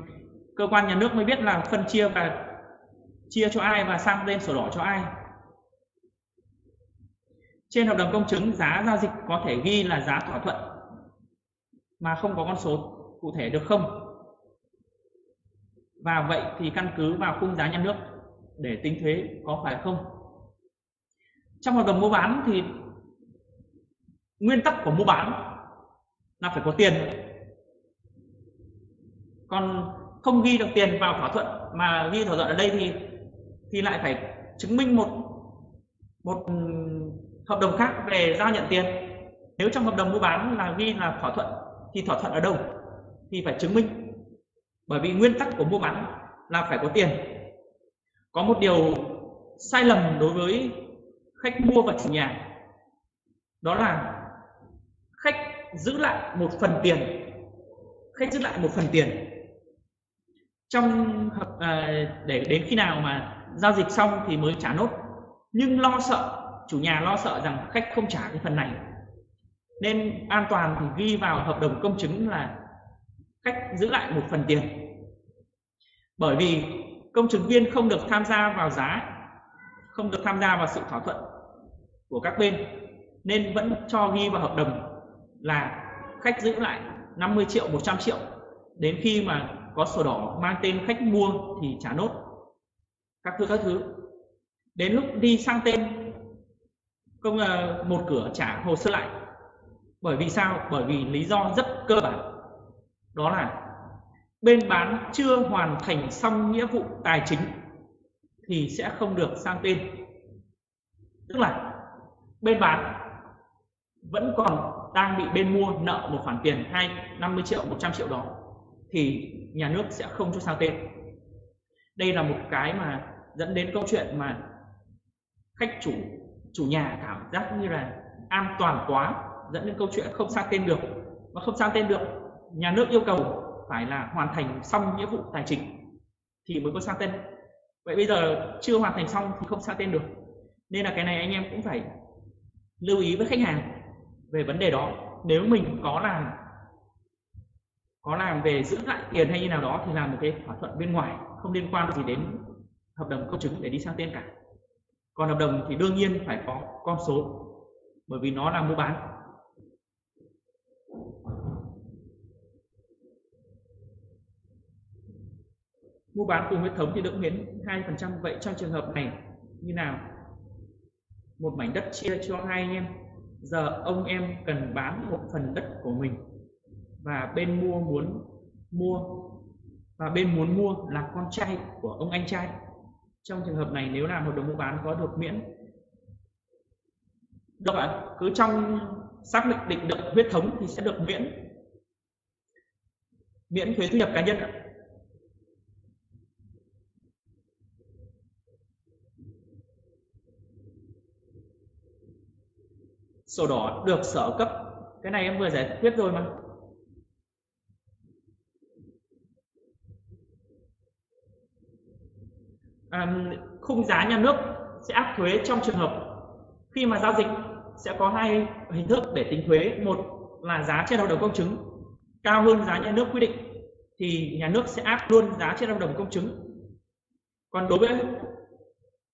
cơ quan nhà nước mới biết là phân chia và chia cho ai và sang tên sổ đỏ cho ai. Trên hợp đồng công chứng, giá giao dịch có thể ghi là giá thỏa thuận, mà không có con số cụ thể được không? Và vậy thì căn cứ vào khung giá nhà nước để tính thuế có phải không? Trong hợp đồng mua bán thì nguyên tắc của mua bán là phải có tiền. Còn không ghi được tiền vào thỏa thuận, mà ghi thỏa thuận ở đây thì thì lại phải chứng minh một một hợp đồng khác về giao nhận tiền. Nếu trong hợp đồng mua bán là ghi là thỏa thuận, thì thỏa thuận ở đâu thì phải chứng minh. Bởi vì nguyên tắc của mua bán là phải có tiền có một điều sai lầm đối với khách mua và chủ nhà. Đó là khách giữ lại một phần tiền. Khách giữ lại một phần tiền. Trong à, để đến khi nào mà giao dịch xong thì mới trả nốt. Nhưng lo sợ chủ nhà lo sợ rằng khách không trả cái phần này. Nên an toàn thì ghi vào hợp đồng công chứng là khách giữ lại một phần tiền. Bởi vì công chứng viên không được tham gia vào giá, không được tham gia vào sự thỏa thuận của các bên, nên vẫn cho ghi vào hợp đồng là khách giữ lại 50 triệu 100 triệu. Đến khi mà có sổ đỏ mang tên khách mua thì trả nốt. Các thứ các thứ. Đến lúc đi sang tên, công là một cửa trả hồ sơ lại. Bởi vì sao? Bởi vì lý do rất cơ bản. Đó là bên bán chưa hoàn thành xong nghĩa vụ tài chính thì sẽ không được sang tên. Tức là bên bán vẫn còn đang bị bên mua nợ một khoản tiền hai 50 triệu 100 triệu đó thì nhà nước sẽ không cho sang tên. Đây là một cái mà dẫn đến câu chuyện mà khách chủ chủ nhà cảm giác như là an toàn quá, dẫn đến câu chuyện không sang tên được. Và không sang tên được, nhà nước yêu cầu phải là hoàn thành xong nghĩa vụ tài chính thì mới có sang tên. Vậy bây giờ chưa hoàn thành xong thì không sang tên được. Nên là cái này anh em cũng phải lưu ý với khách hàng về vấn đề đó. Nếu mình có làm có làm về giữ lại tiền hay như nào đó thì làm một cái thỏa thuận bên ngoài, không liên quan gì đến hợp đồng công chứng để đi sang tên cả. Còn hợp đồng thì đương nhiên phải có con số, bởi vì nó là mua bán. Mua bán cùng huyết thống thì được miễn 2% vậy trong trường hợp này như nào? Một mảnh đất chia cho hai anh em. Giờ ông em cần bán một phần đất của mình và bên mua muốn mua và bên muốn mua là con trai của ông anh trai. Trong trường hợp này nếu làm hợp đồng mua bán có được miễn. Được ạ cứ trong xác định định được huyết thống thì sẽ được miễn. Miễn thuế thu nhập cá nhân ạ. Sổ đỏ được sở cấp. Cái này em vừa giải quyết rồi mà. À, khung giá nhà nước sẽ áp thuế trong trường hợp khi mà giao dịch sẽ có hai hình thức để tính thuế. Một là giá trên hợp đồng công chứng cao hơn giá nhà nước quy định thì nhà nước sẽ áp luôn giá trên hợp đồng công chứng. Còn đối với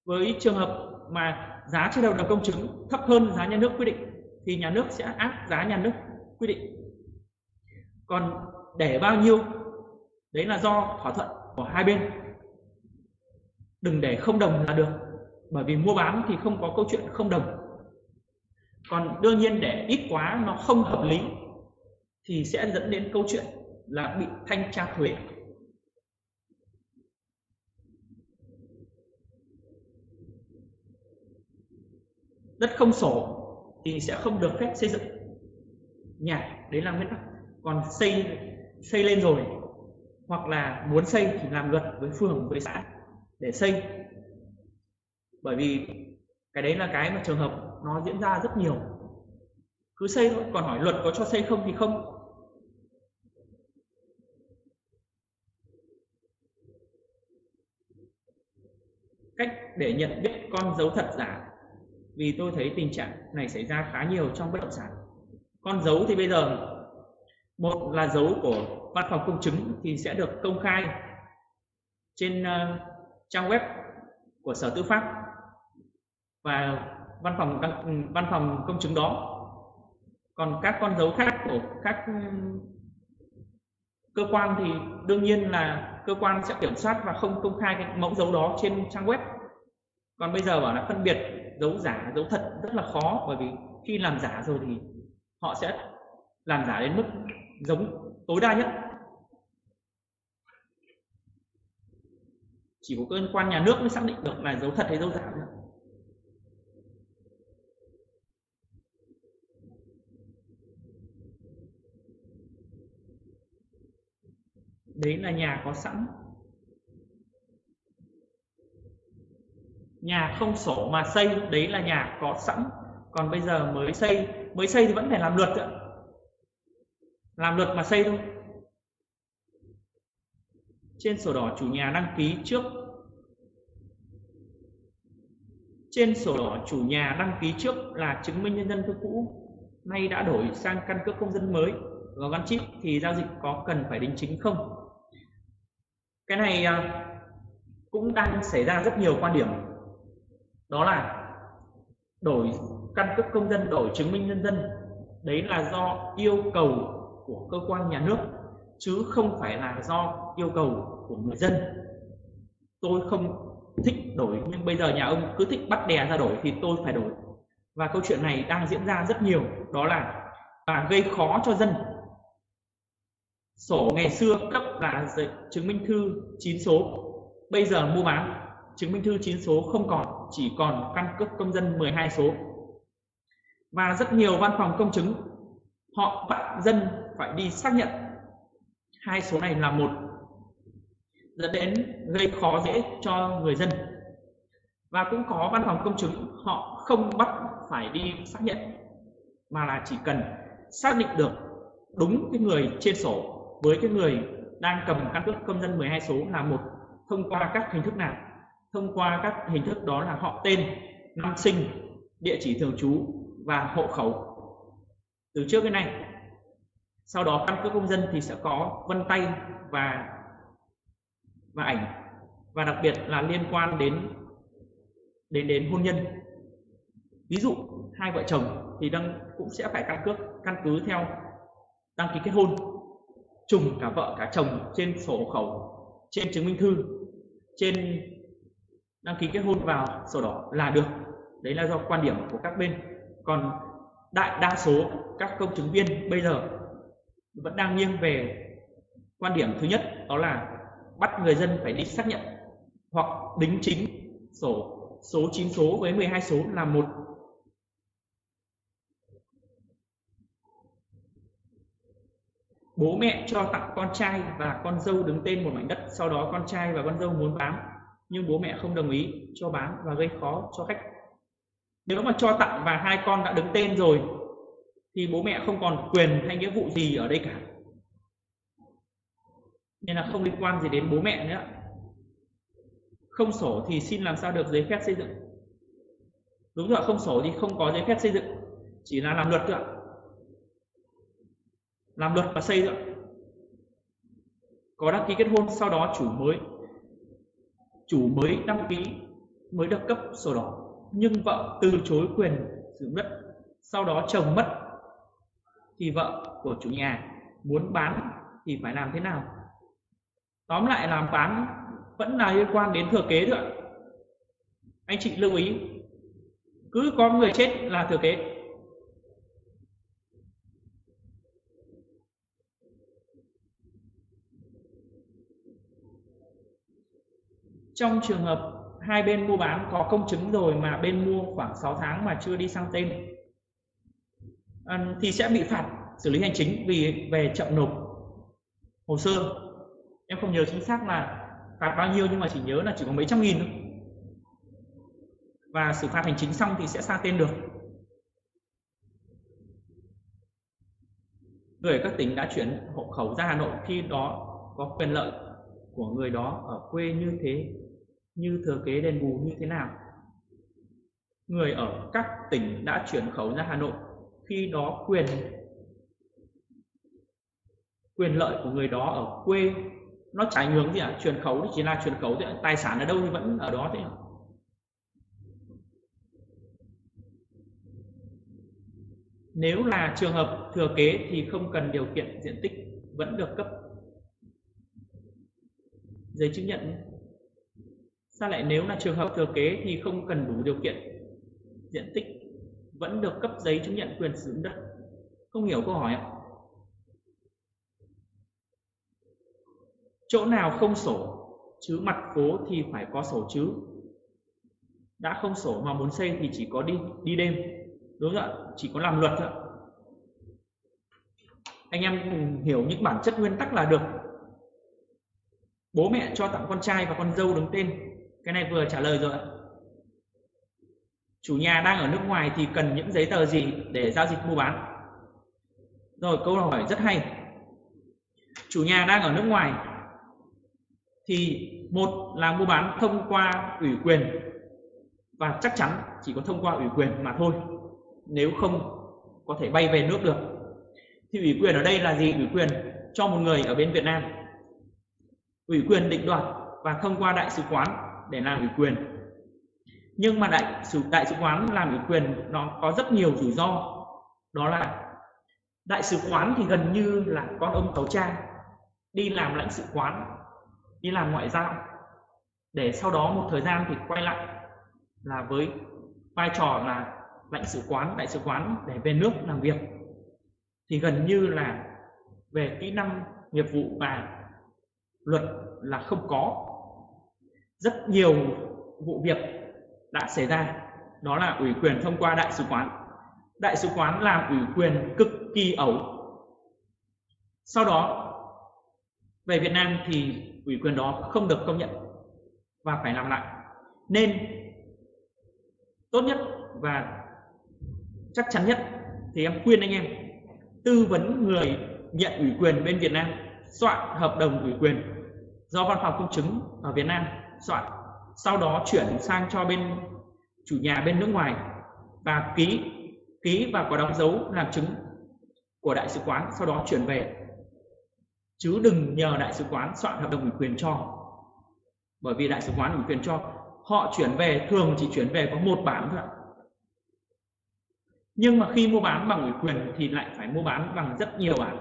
với trường hợp mà giá trên hợp đồng công chứng thấp hơn giá nhà nước quy định thì nhà nước sẽ áp giá nhà nước quy định. Còn để bao nhiêu, đấy là do thỏa thuận của hai bên. Đừng để không đồng là được, bởi vì mua bán thì không có câu chuyện không đồng. Còn đương nhiên để ít quá nó không hợp lý thì sẽ dẫn đến câu chuyện là bị thanh tra thuế. Đất không sổ thì sẽ không được phép xây dựng nhà. Đấy là nguyên tắc. Còn xây xây lên rồi, hoặc là muốn xây thì làm luật với phường, với xã để xây. Bởi vì cái đấy là cái mà trường hợp nó diễn ra rất nhiều. Cứ xây thôi. Còn hỏi luật có cho xây không thì không. Cách để nhận biết con dấu thật giả vì tôi thấy tình trạng này xảy ra khá nhiều trong bất động sản. Con dấu thì bây giờ một là dấu của văn phòng công chứng thì sẽ được công khai trên uh, trang web của sở tư pháp và văn phòng ừ, văn phòng công chứng đó. Còn các con dấu khác của các ừ, cơ quan thì đương nhiên là cơ quan sẽ kiểm soát và không công khai cái mẫu dấu đó trên trang web còn bây giờ bảo là phân biệt dấu giả, dấu thật rất là khó, bởi vì khi làm giả rồi thì họ sẽ làm giả đến mức giống tối đa nhất. Chỉ có cơ quan nhà nước mới xác định được là dấu thật hay dấu giả thôi. Đấy là nhà có sẵn. Nhà không sổ mà xây, đấy là nhà có sẵn. Còn bây giờ mới xây mới xây thì vẫn phải làm luật ạ. Làm luật mà xây thôi. Trên sổ đỏ chủ nhà đăng ký trước. Trên sổ đỏ chủ nhà đăng ký trước là chứng minh nhân dân thư cũ. Nay đã đổi sang căn cước công dân mới. Và gắn chip thì giao dịch có cần phải đính chính không? Cái này à, cũng đang xảy ra rất nhiều quan điểm đó là đổi căn cước công dân, đổi chứng minh nhân dân. Đấy là do yêu cầu của cơ quan nhà nước, chứ không phải là do yêu cầu của người dân. Tôi không thích đổi, nhưng bây giờ nhà ông cứ thích bắt đè ra đổi thì tôi phải đổi. Và câu chuyện này đang diễn ra rất nhiều. Đó là và gây khó cho dân. Sổ ngày xưa cấp là chứng minh thư 9 số. Bây giờ mua bán, chứng minh thư 9 số không còn chỉ còn căn cước công dân 12 số. Và rất nhiều văn phòng công chứng, họ bắt dân phải đi xác nhận hai số này là một, dẫn đến gây khó dễ cho người dân. Và cũng có văn phòng công chứng, họ không bắt phải đi xác nhận, mà là chỉ cần xác định được đúng cái người trên sổ với cái người đang cầm căn cước công dân 12 số là một thông qua các hình thức nào thông qua các hình thức đó là họ tên, năm sinh, địa chỉ thường trú và hộ khẩu từ trước cái này sau đó căn cước công dân thì sẽ có vân tay và và ảnh, và đặc biệt là liên quan đến đến đến hôn nhân. Ví dụ, hai vợ chồng thì đang, cũng sẽ phải căn cước, căn cứ theo đăng ký kết hôn, trùng cả vợ cả chồng trên sổ hộ khẩu, trên chứng minh thư, trên đăng ký kết hôn vào sổ đỏ là được. Đấy là do quan điểm của các bên. Còn đại đa số các công chứng viên bây giờ vẫn đang nghiêng về quan điểm thứ nhất, đó là bắt người dân phải đi xác nhận hoặc đính chính sổ, số 9 số với 12 số là một. Bố mẹ cho tặng con trai và con dâu đứng tên một mảnh đất, sau đó con trai và con dâu muốn bán nhưng bố mẹ không đồng ý cho bán và gây khó cho khách. Nếu mà cho tặng và hai con đã đứng tên rồi, thì bố mẹ không còn quyền hay nghĩa vụ gì ở đây cả. Nên là không liên quan gì đến bố mẹ nữa. Không sổ thì xin làm sao được giấy phép xây dựng? Đúng rồi, không sổ thì không có giấy phép xây dựng, chỉ là làm luật thôi ạ. Làm luật và xây dựng. Có đăng ký kết hôn sau đó chủ mới chủ mới đăng ký, mới được cấp sổ đỏ, nhưng vợ từ chối quyền sử dụng đất, sau đó chồng mất thì vợ của chủ nhà muốn bán thì phải làm thế nào? Tóm lại làm bán vẫn là liên quan đến thừa kế thôi anh chị lưu ý, cứ có người chết là thừa kế. Trong trường hợp hai bên mua bán có công chứng rồi mà bên mua khoảng 6 tháng mà chưa đi sang tên à, thì sẽ bị phạt xử lý hành chính vì về chậm nộp hồ sơ. Em không nhớ chính xác là phạt bao nhiêu nhưng mà chỉ nhớ là chỉ có mấy trăm nghìn thôi. Và xử phạt hành chính xong thì sẽ sang tên được. Người các tỉnh đã chuyển hộ khẩu ra Hà Nội khi đó có quyền lợi của người đó ở quê như thế, như thừa kế đền bù như thế nào người ở các tỉnh đã chuyển khẩu ra Hà Nội, khi đó quyền quyền lợi của người đó ở quê, nó trái ngược gì ạ à? chuyển khẩu thì chỉ là chuyển khẩu thì tài sản ở đâu thì vẫn ở đó thế à? nếu là trường hợp thừa kế thì không cần điều kiện diện tích vẫn được cấp giấy chứng nhận sao lại nếu là trường hợp thừa kế thì không cần đủ điều kiện, diện tích vẫn được cấp giấy chứng nhận quyền sử dụng đất? Không hiểu câu hỏi ạ. Chỗ nào không sổ, chứ mặt phố thì phải có sổ chứ. Đã không sổ mà muốn xây thì chỉ có đi đi đêm. Đúng không ạ, chỉ có làm luật thôi anh em hiểu những bản chất nguyên tắc là được bố mẹ cho tặng con trai và con dâu đứng tên. Cái này vừa trả lời rồi chủ nhà đang ở nước ngoài thì cần những giấy tờ gì để giao dịch mua bán? Rồi, câu hỏi rất hay. Chủ nhà đang ở nước ngoài thì một là mua bán thông qua ủy quyền và chắc chắn chỉ có thông qua ủy quyền mà thôi, nếu không có thể bay về nước được. Thì ủy quyền ở đây là gì? Ủy quyền cho một người ở bên Việt Nam ủy quyền định đoạt và thông qua đại sứ quán để làm ủy quyền. Nhưng mà đại sứ đại sứ quán làm ủy quyền nó có rất nhiều rủi ro. Đó là đại sứ quán thì gần như là con ông cháu cha đi làm lãnh sự quán, đi làm ngoại giao. Để sau đó một thời gian thì quay lại là với vai trò là lãnh sự quán, đại sứ quán để về nước làm việc. Thì gần như là về kỹ năng nghiệp vụ và luật là không có. Rất nhiều vụ việc đã xảy ra. Đó là ủy quyền thông qua đại sứ quán. Đại sứ quán làm ủy quyền cực kỳ ẩu. Sau đó, về Việt Nam thì ủy quyền đó không được công nhận và phải làm lại. Nên tốt nhất và chắc chắn nhất, thì em khuyên anh em, tư vấn người nhận ủy quyền bên Việt Nam soạn hợp đồng ủy quyền do văn phòng công chứng ở Việt Nam soạn. Sau đó chuyển sang cho bên chủ nhà bên nước ngoài và ký ký và có đóng dấu làm chứng của đại sứ quán, sau đó chuyển về. Chứ đừng nhờ đại sứ quán soạn hợp đồng ủy quyền cho. Bởi vì đại sứ quán ủy quyền cho, họ chuyển về, thường chỉ chuyển về có một bản thôi ạ. Nhưng mà khi mua bán bằng ủy quyền thì lại phải mua bán bằng rất nhiều bản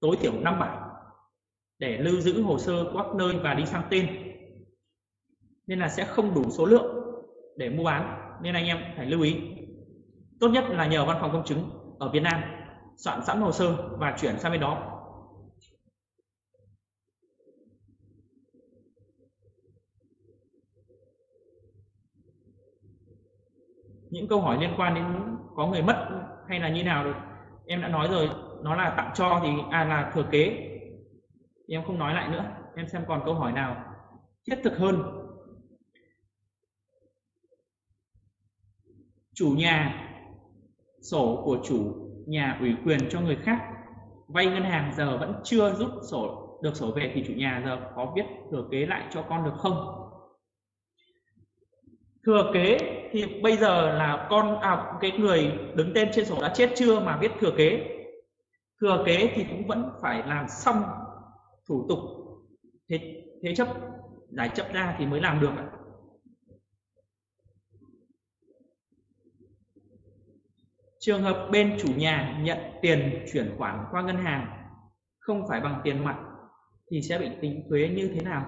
tối thiểu 5 bản để lưu giữ hồ sơ của các nơi và đi sang tên. Nên là sẽ không đủ số lượng để mua bán, nên anh em phải lưu ý. Tốt nhất là nhờ văn phòng công chứng ở Việt Nam soạn sẵn hồ sơ và chuyển sang bên đó. Những câu hỏi liên quan đến có người mất hay là như nào được em đã nói rồi. Nó là tặng cho thì à là thừa kế em không nói lại nữa. Em xem còn câu hỏi nào thiết thực hơn. Chủ nhà sổ của chủ nhà ủy quyền cho người khác. Vay ngân hàng giờ vẫn chưa rút sổ được sổ về thì chủ nhà giờ có viết thừa kế lại cho con được không? Thừa kế thì bây giờ là con à, cái người đứng tên trên sổ đã chết chưa mà viết thừa kế? Thừa kế thì cũng vẫn phải làm xong thủ tục. Thế thế chấp, giải chấp ra thì mới làm được trường hợp bên chủ nhà nhận tiền chuyển khoản qua ngân hàng, không phải bằng tiền mặt, thì sẽ bị tính thuế như thế nào?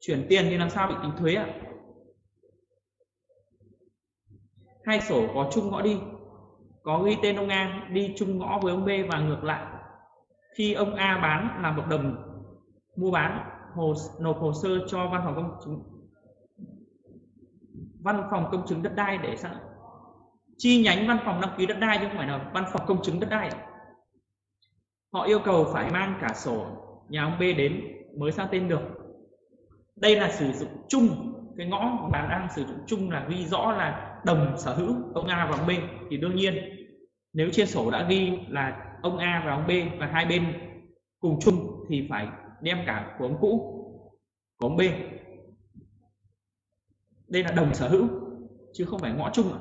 Chuyển tiền thì làm sao bị tính thuế ạ? Hai sổ có chung ngõ đi. Có ghi tên ông A, đi chung ngõ với ông B và ngược lại khi ông A bán làm hợp đồng mua bán hồ, nộp hồ sơ cho văn phòng công chứng, văn phòng công chứng đất đai để sẵn chi nhánh văn phòng đăng ký đất đai chứ không phải là văn phòng công chứng đất đai. Họ yêu cầu phải mang cả sổ nhà ông B đến mới sang tên được. Đây là sử dụng chung, cái ngõ mà đang sử dụng chung là ghi rõ là đồng sở hữu ông A và ông B. Thì đương nhiên, nếu trên sổ đã ghi là ông A và ông B và hai bên cùng chung thì phải đem cả của ông cũ của ông B. Đây là đồng sở hữu chứ không phải ngõ chung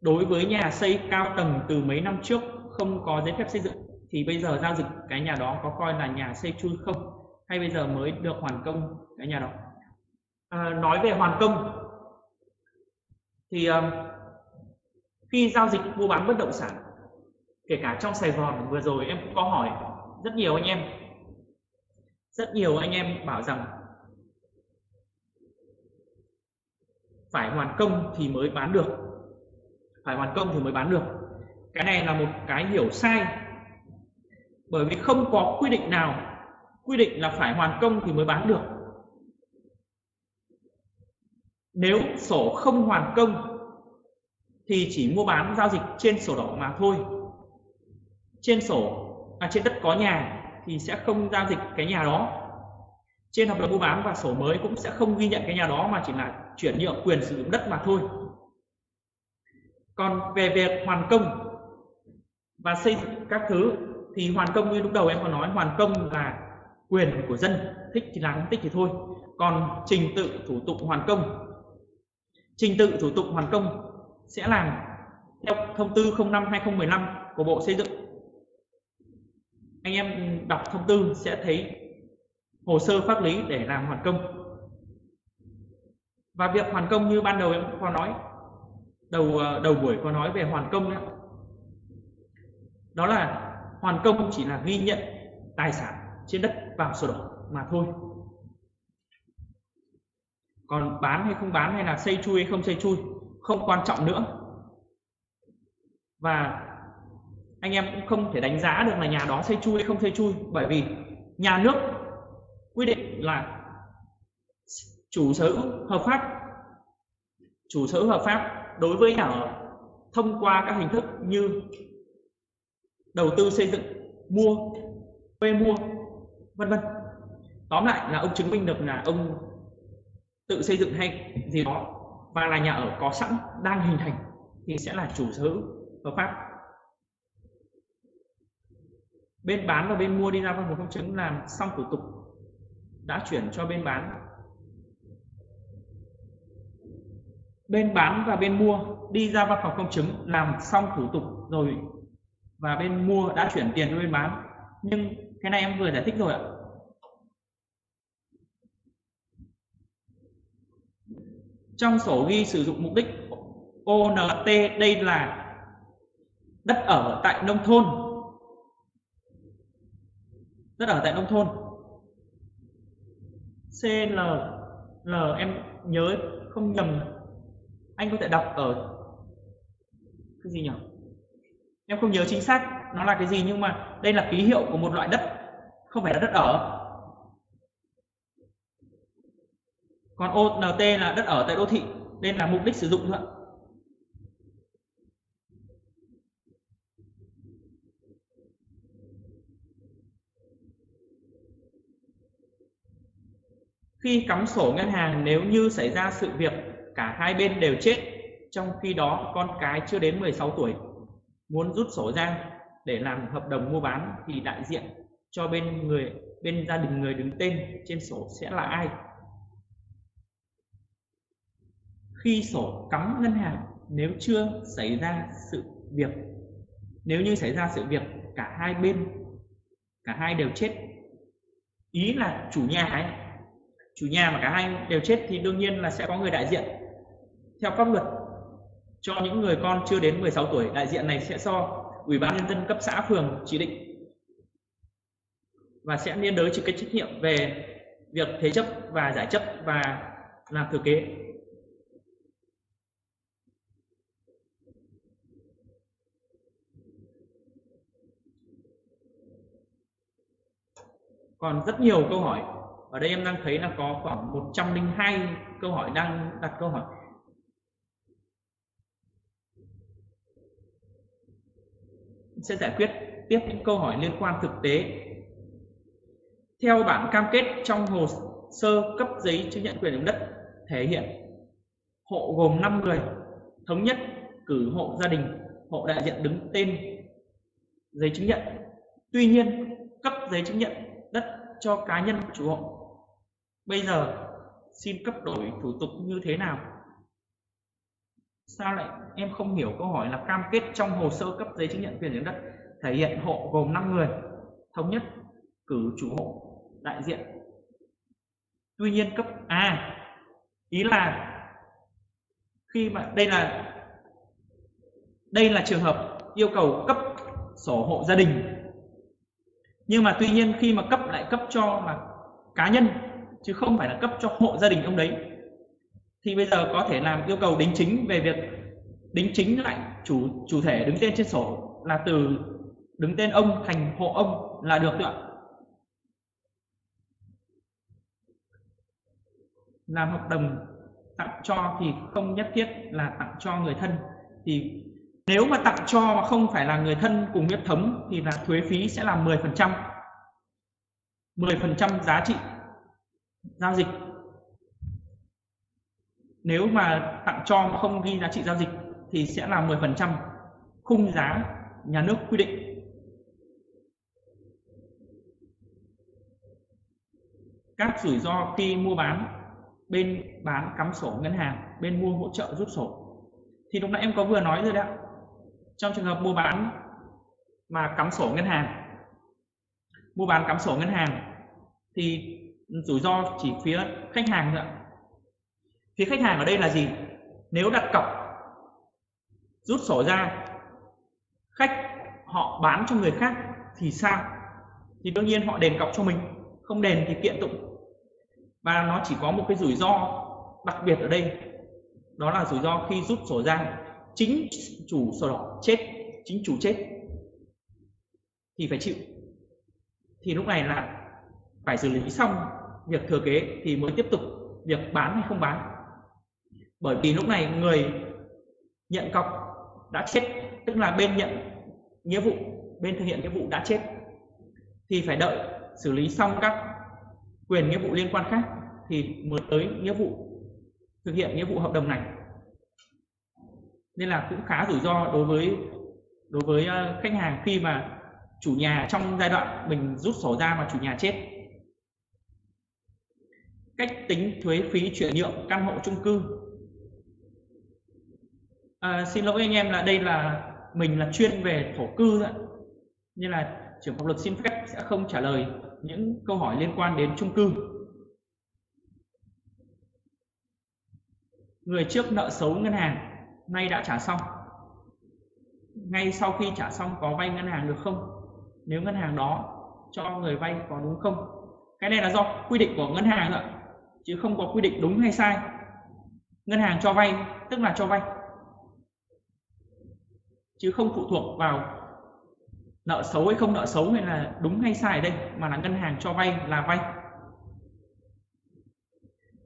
đối với nhà xây cao tầng từ mấy năm trước không có giấy phép xây dựng thì bây giờ giao dịch cái nhà đó có coi là nhà xây chui không? Hay bây giờ mới được hoàn công cái nhà đó? À, nói về hoàn công thì um, khi giao dịch mua bán bất động sản kể cả trong Sài Gòn vừa rồi em cũng có hỏi rất nhiều anh em. Rất nhiều anh em bảo rằng phải hoàn công thì mới bán được. Phải hoàn công thì mới bán được. Cái này là một cái hiểu sai. Bởi vì không có quy định nào quy định là phải hoàn công thì mới bán được nếu sổ không hoàn công thì chỉ mua bán giao dịch trên sổ đỏ mà thôi. Trên sổ à, trên đất có nhà thì sẽ không giao dịch cái nhà đó. Trên hợp đồng mua bán và sổ mới cũng sẽ không ghi nhận cái nhà đó mà chỉ là chuyển nhượng quyền sử dụng đất mà thôi. Còn về việc hoàn công và xây dựng các thứ thì hoàn công như lúc đầu em có nói hoàn công là quyền của dân thích thì làm không thích thì thôi. Còn trình tự thủ tục hoàn công trình tự thủ tục hoàn công sẽ làm theo thông tư 05 2015 của Bộ Xây dựng. Anh em đọc thông tư sẽ thấy hồ sơ pháp lý để làm hoàn công. Và việc hoàn công như ban đầu em có nói đầu ờ, đầu buổi có nói về hoàn công đó, đó là hoàn công chỉ là ghi nhận tài sản trên đất vào sổ đỏ mà thôi còn bán hay không bán hay là xây chui hay không xây chui, không quan trọng nữa. Và anh em cũng không thể đánh giá được là nhà đó xây chui hay không xây chui, bởi vì nhà nước quy định là chủ sở hữu hợp pháp. Chủ sở hữu hợp pháp đối với nhà ở thông qua các hình thức như đầu tư xây dựng, mua, thuê mua, vân vân. Tóm lại là ông chứng minh được là ông tự xây dựng hay gì đó, và là nhà ở có sẵn, đang hình thành, thì sẽ là chủ sở hữu hợp pháp. Bên bán và bên mua đi ra văn phòng công chứng làm xong thủ tục, đã chuyển cho bên bán. Bên bán và bên mua đi ra văn phòng công chứng làm xong thủ tục rồi, và bên mua đã chuyển tiền cho bên bán. Nhưng cái này em vừa giải thích rồi ạ. Trong sổ ghi sử dụng mục đích ONT đây là đất ở tại nông thôn. Đất ở tại nông thôn. CL L, em nhớ không nhầm. Anh có thể đọc ở cái gì nhỉ? Em không nhớ chính xác nó là cái gì, nhưng mà đây là ký hiệu của một loại đất, không phải là đất ở. Còn ONT là đất ở tại đô thị, nên là mục đích sử dụng thôi Khi cắm sổ ngân hàng, nếu như xảy ra sự việc, cả hai bên đều chết, trong khi đó con cái chưa đến 16 tuổi muốn rút sổ ra để làm hợp đồng mua bán, thì đại diện cho bên người, bên gia đình người đứng tên trên sổ sẽ là ai? Khi sổ cắm ngân hàng, nếu chưa xảy ra sự việc, nếu như xảy ra sự việc, cả hai bên, cả hai đều chết. Ý là chủ nhà ấy, chủ nhà mà cả hai đều chết thì đương nhiên là sẽ có người đại diện. Theo pháp luật, cho những người con chưa đến 16 tuổi, đại diện này sẽ do ủy ban nhân dân cấp xã, phường chỉ định và sẽ liên đới chịu cái trách nhiệm về việc thế chấp và giải chấp và làm thừa kế. Còn rất nhiều câu hỏi. Ở đây em đang thấy là có khoảng 102 câu hỏi đang đặt câu hỏi. Sẽ giải quyết tiếp những câu hỏi liên quan thực tế. Theo bản cam kết trong hồ sơ cấp giấy chứng nhận quyền sử dụng đất thể hiện, hộ gồm 5 người, thống nhất cử hộ gia đình, hộ đại diện đứng tên giấy chứng nhận. Tuy nhiên, cấp giấy chứng nhận đất cho cá nhân chủ hộ bây giờ, xin cấp đổi thủ tục như thế nào? Sao lại em không hiểu câu hỏi là cam kết trong hồ sơ cấp giấy chứng nhận quyền sử dụng đất thể hiện hộ gồm 5 người. Thống nhất, cử chủ hộ, đại diện. Tuy nhiên cấp a, ý là khi mà đây là đây là trường hợp yêu cầu cấp sổ hộ gia đình nhưng mà tuy nhiên khi mà cấp lại cấp cho là cá nhân, chứ không phải là cấp cho hộ gia đình ông đấy, thì bây giờ có thể làm yêu cầu đính chính về việc đính chính lại chủ chủ thể đứng tên trên sổ là từ đứng tên ông thành hộ ông là được ạ. Làm hợp đồng tặng cho thì không nhất thiết là tặng cho người thân, thì nếu mà tặng cho mà không phải là người thân cùng huyết thống thì là thuế phí sẽ là 10% 10% giá trị giao dịch. Nếu mà tặng cho mà không ghi giá trị giao dịch thì sẽ là 10% khung giá nhà nước quy định. Các rủi ro khi mua bán bên bán cắm sổ ngân hàng, bên mua hỗ trợ rút sổ. Thì lúc nãy em có vừa nói rồi đấy trong trường hợp mua bán mà cắm sổ ngân hàng, mua bán cắm sổ ngân hàng thì rủi ro chỉ phía khách hàng nữa phía khách hàng ở đây là gì? Nếu đặt cọc, rút sổ ra, khách họ bán cho người khác thì sao? Thì đương nhiên họ đền cọc cho mình, không đền thì kiện tụng. Và nó chỉ có một cái rủi ro đặc biệt ở đây, đó là rủi ro khi rút sổ ra chính chủ sổ đỏ chết, chính chủ chết, thì phải chịu. Thì lúc này là phải xử lý xong việc thừa kế thì mới tiếp tục việc bán hay không bán. Bởi vì lúc này người nhận cọc đã chết, tức là bên nhận nghĩa vụ, bên thực hiện nghĩa vụ đã chết, thì phải đợi xử lý xong các quyền nghĩa vụ liên quan khác thì mới tới nghĩa vụ thực hiện nghĩa vụ hợp đồng này nên là cũng khá rủi ro đối với đối với ờ, khách hàng khi mà chủ nhà trong giai đoạn mình rút sổ ra mà chủ nhà chết. Cách tính thuế phí chuyển nhượng căn hộ chung cư. À, xin lỗi anh em là đây là mình là chuyên về thổ cư đó. nên là trưởng pháp luật xin phép sẽ không trả lời những câu hỏi liên quan đến chung cư. Người trước nợ xấu ngân hàng nay đã trả xong. Ngay sau khi trả xong có vay ngân hàng được không? Nếu ngân hàng đó cho người vay có đúng không? Cái này là do quy định của ngân hàng rồi chứ không có quy định đúng hay sai. Ngân hàng cho vay, tức là cho vay, chứ không phụ thuộc vào nợ xấu hay không nợ xấu hay là đúng hay sai ở đây, mà là ngân hàng cho vay là vay.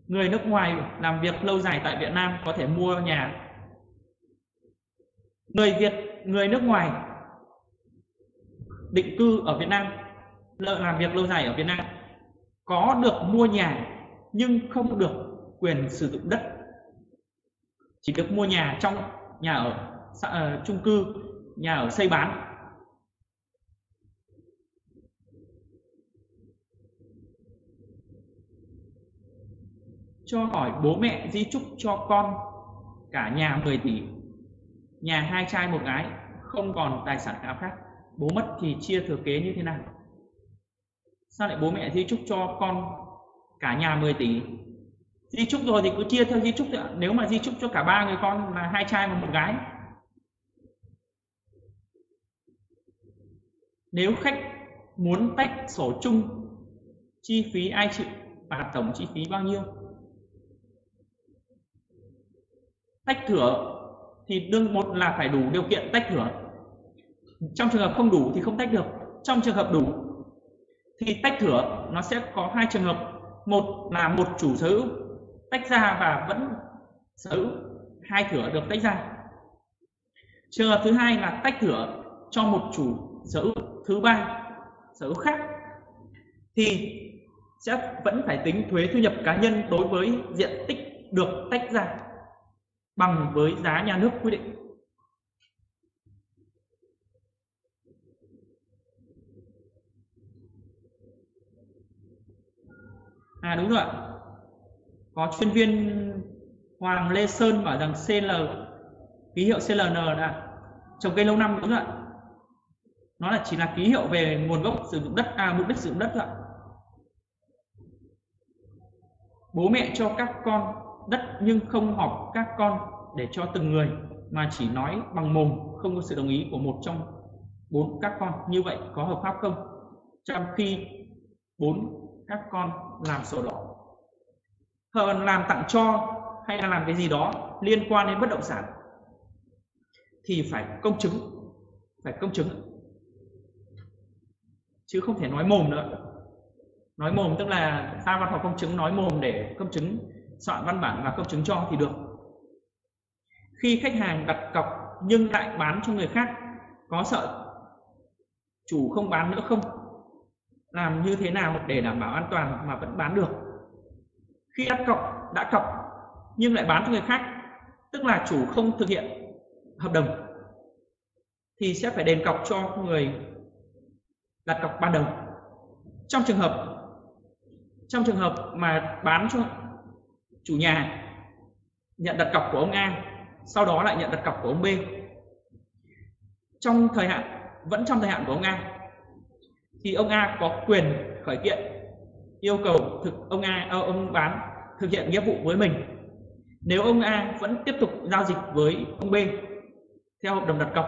Người nước ngoài làm việc lâu dài tại Việt Nam có thể mua nhà người Việt người nước ngoài định cư ở Việt Nam làm việc lâu dài ở Việt Nam có được mua nhà nhưng không được quyền sử dụng đất. Chỉ được mua nhà trong nhà ở uh, chung cư nhà ở xây bán. Cho hỏi bố mẹ di chúc cho con cả nhà 10 tỷ nhà hai trai một gái, không còn tài sản nào khác. Bố mất thì chia thừa kế như thế nào? Sao lại bố mẹ di chúc cho con cả nhà 10 tỷ? Di chúc rồi thì cứ chia theo di chúc thôi nếu mà di chúc cho cả ba người con là hai trai và một gái. Nếu khách muốn tách sổ chung, chi phí ai chịu và tổng chi phí bao nhiêu? Tách thửa thì đương một là phải đủ điều kiện tách thửa trong trường hợp không đủ thì không tách được. Trong trường hợp đủ thì tách thửa nó sẽ có hai trường hợp. Một là một chủ sở hữu tách ra và vẫn sở hữu hai thửa được tách ra. Trường hợp thứ hai là tách thửa cho một chủ sở hữu, thứ ba sở hữu khác, thì sẽ vẫn phải tính thuế thu nhập cá nhân đối với diện tích được tách ra bằng với giá nhà nước quy định. À đúng rồi. Có chuyên viên Hoàng Lê Sơn bảo rằng CL ký hiệu CLN là trồng cây lâu năm, đúng rồi. Nó là chỉ là ký hiệu về nguồn gốc sử dụng đất à mục đích sử dụng đất thôi. Bố mẹ cho các con đất nhưng không họp các con để cho từng người, mà chỉ nói bằng mồm, không có sự đồng ý của một trong bốn các con. Như vậy có hợp pháp không? Trong khi bốn các con làm sổ đỏ hơn làm tặng cho hay là làm cái gì đó liên quan đến bất động sản, thì phải công chứng, phải công chứng. Chứ không thể nói mồm nữa. Nói mồm tức là ra văn phòng công chứng, nói mồm để công chứng soạn văn bản và công chứng cho thì được. Khi khách hàng đặt cọc nhưng lại bán cho người khác, có sợ chủ không bán nữa không? Làm như thế nào để đảm bảo an toàn mà vẫn bán được? Khi đặt cọc, đã cọc nhưng lại bán cho người khác, tức là chủ không thực hiện hợp đồng, thì sẽ phải đền cọc cho người đặt cọc ban đầu. Trong trường hợp, trong trường hợp mà bán cho chủ nhà, nhận đặt cọc của ông A, sau đó lại nhận đặt cọc của ông B. Trong thời hạn, vẫn trong thời hạn của ông A, thì ông A có quyền khởi kiện, yêu cầu thực, ông A ờ, ông bán, thực hiện nghĩa vụ với mình. Nếu ông A vẫn tiếp tục giao dịch với ông B theo hợp đồng đặt cọc,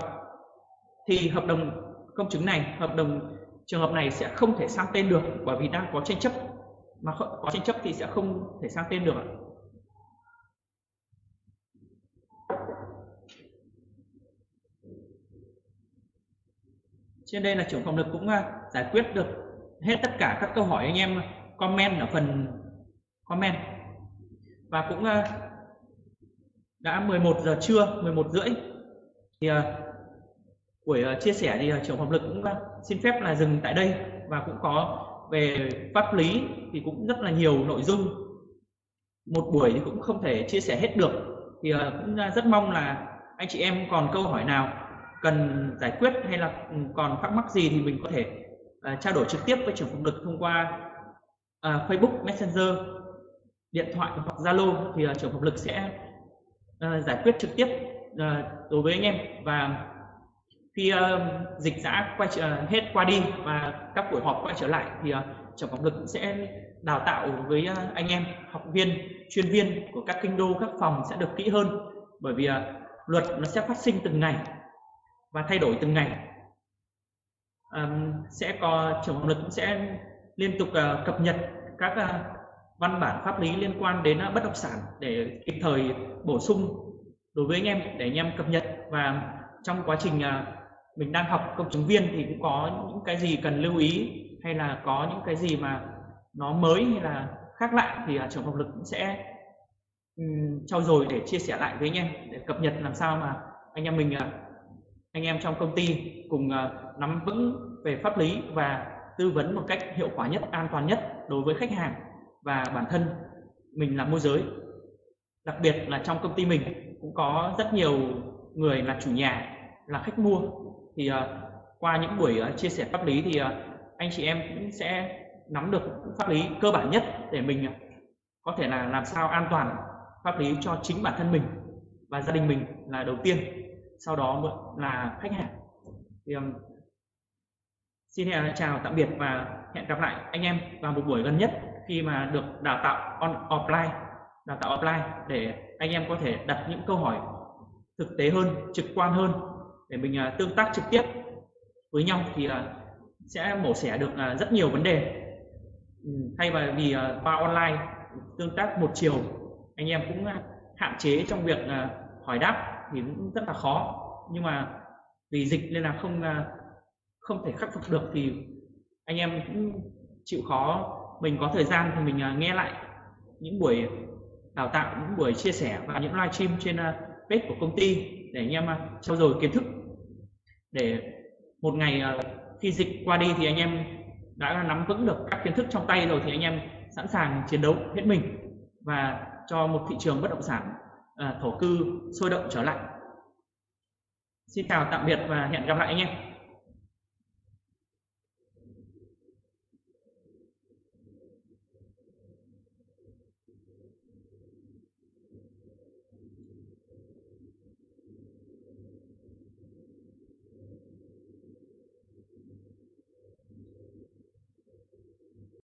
thì hợp đồng công chứng này, hợp đồng, trường hợp này sẽ không thể sang tên được, bởi vì đang có tranh chấp. Mà có tranh chấp thì sẽ không thể sang tên được trên đây là trưởng phòng lực cũng à, giải quyết được hết tất cả các câu hỏi anh em comment ở phần comment. Và cũng à, đã 11 giờ trưa 11 rưỡi. Thì à, buổi chia sẻ thì trưởng phòng lực cũng xin phép là dừng tại đây và cũng có về pháp lý thì cũng rất là nhiều nội dung. Một buổi thì cũng không thể chia sẻ hết được. Thì cũng rất mong là anh chị em còn câu hỏi nào cần giải quyết hay là còn thắc mắc gì thì mình có thể uh, trao đổi trực tiếp với trưởng phòng lực thông qua uh, Facebook Messenger điện thoại hoặc Zalo thì uh, trưởng phòng lực sẽ uh, giải quyết trực tiếp uh, đối với anh em. Và khi uh, dịch đã quay trở, hết qua đi và các buổi họp quay trở lại thì uh, trưởng phòng lực sẽ đào tạo với anh em học viên chuyên viên của các kinh đô các phòng sẽ được kỹ hơn. Bởi vì luật nó sẽ phát sinh từng ngày và thay đổi từng ngày um, sẽ có trưởng phòng luật cũng sẽ liên tục uh, cập nhật các uh, văn bản pháp lý liên quan đến uh, bất động sản để kịp thời bổ sung đối với anh em để anh em cập nhật. Và trong quá trình uh, mình đang học công chứng viên thì cũng có những cái gì cần lưu ý hay là có những cái gì mà nó mới hay là khác lạ thì uh, trưởng phòng lực cũng sẽ um, trau dồi để chia sẻ lại với anh em để cập nhật làm sao mà anh em mình uh, anh em trong công ty cùng à, nắm vững về pháp lý và tư vấn một cách hiệu quả nhất, an toàn nhất đối với khách hàng và bản thân mình là môi giới. Đặc biệt là trong công ty mình cũng có rất nhiều người là chủ nhà, là khách mua. Thì à, qua những buổi à, chia sẻ pháp lý thì anh chị em cũng sẽ nắm được pháp lý cơ bản nhất để mình có thể là làm sao an toàn pháp lý cho chính bản thân mình và gia đình mình là đầu tiên sau đó là khách hàng. Thì um, xin chào tạm biệt và hẹn gặp lại anh em vào một buổi gần nhất khi mà được đào tạo on offline đào tạo offline để anh em có thể đặt những câu hỏi thực tế hơn trực quan hơn để mình uh, tương tác trực tiếp với nhau thì uh, sẽ mổ xẻ được uh, rất nhiều vấn đề. Ừ, thay vì uh, qua online tương tác một chiều anh em cũng uh, hạn chế trong việc uh, hỏi đáp thì cũng rất là khó. Nhưng mà vì dịch nên là không à, không thể khắc phục được thì anh em cũng chịu khó. Mình có thời gian thì mình à, nghe lại những buổi đào tạo những buổi chia sẻ và những live stream trên à, page của công ty để anh em uh, trau dồi kiến thức. Để một ngày khi dịch qua đi thì anh em đã nắm vững được các kiến thức trong tay rồi thì anh em sẵn sàng chiến đấu hết mình và cho một thị trường bất động sản À, thổ cư sôi động trở lại. Xin chào tạm biệt và hẹn gặp lại anh em.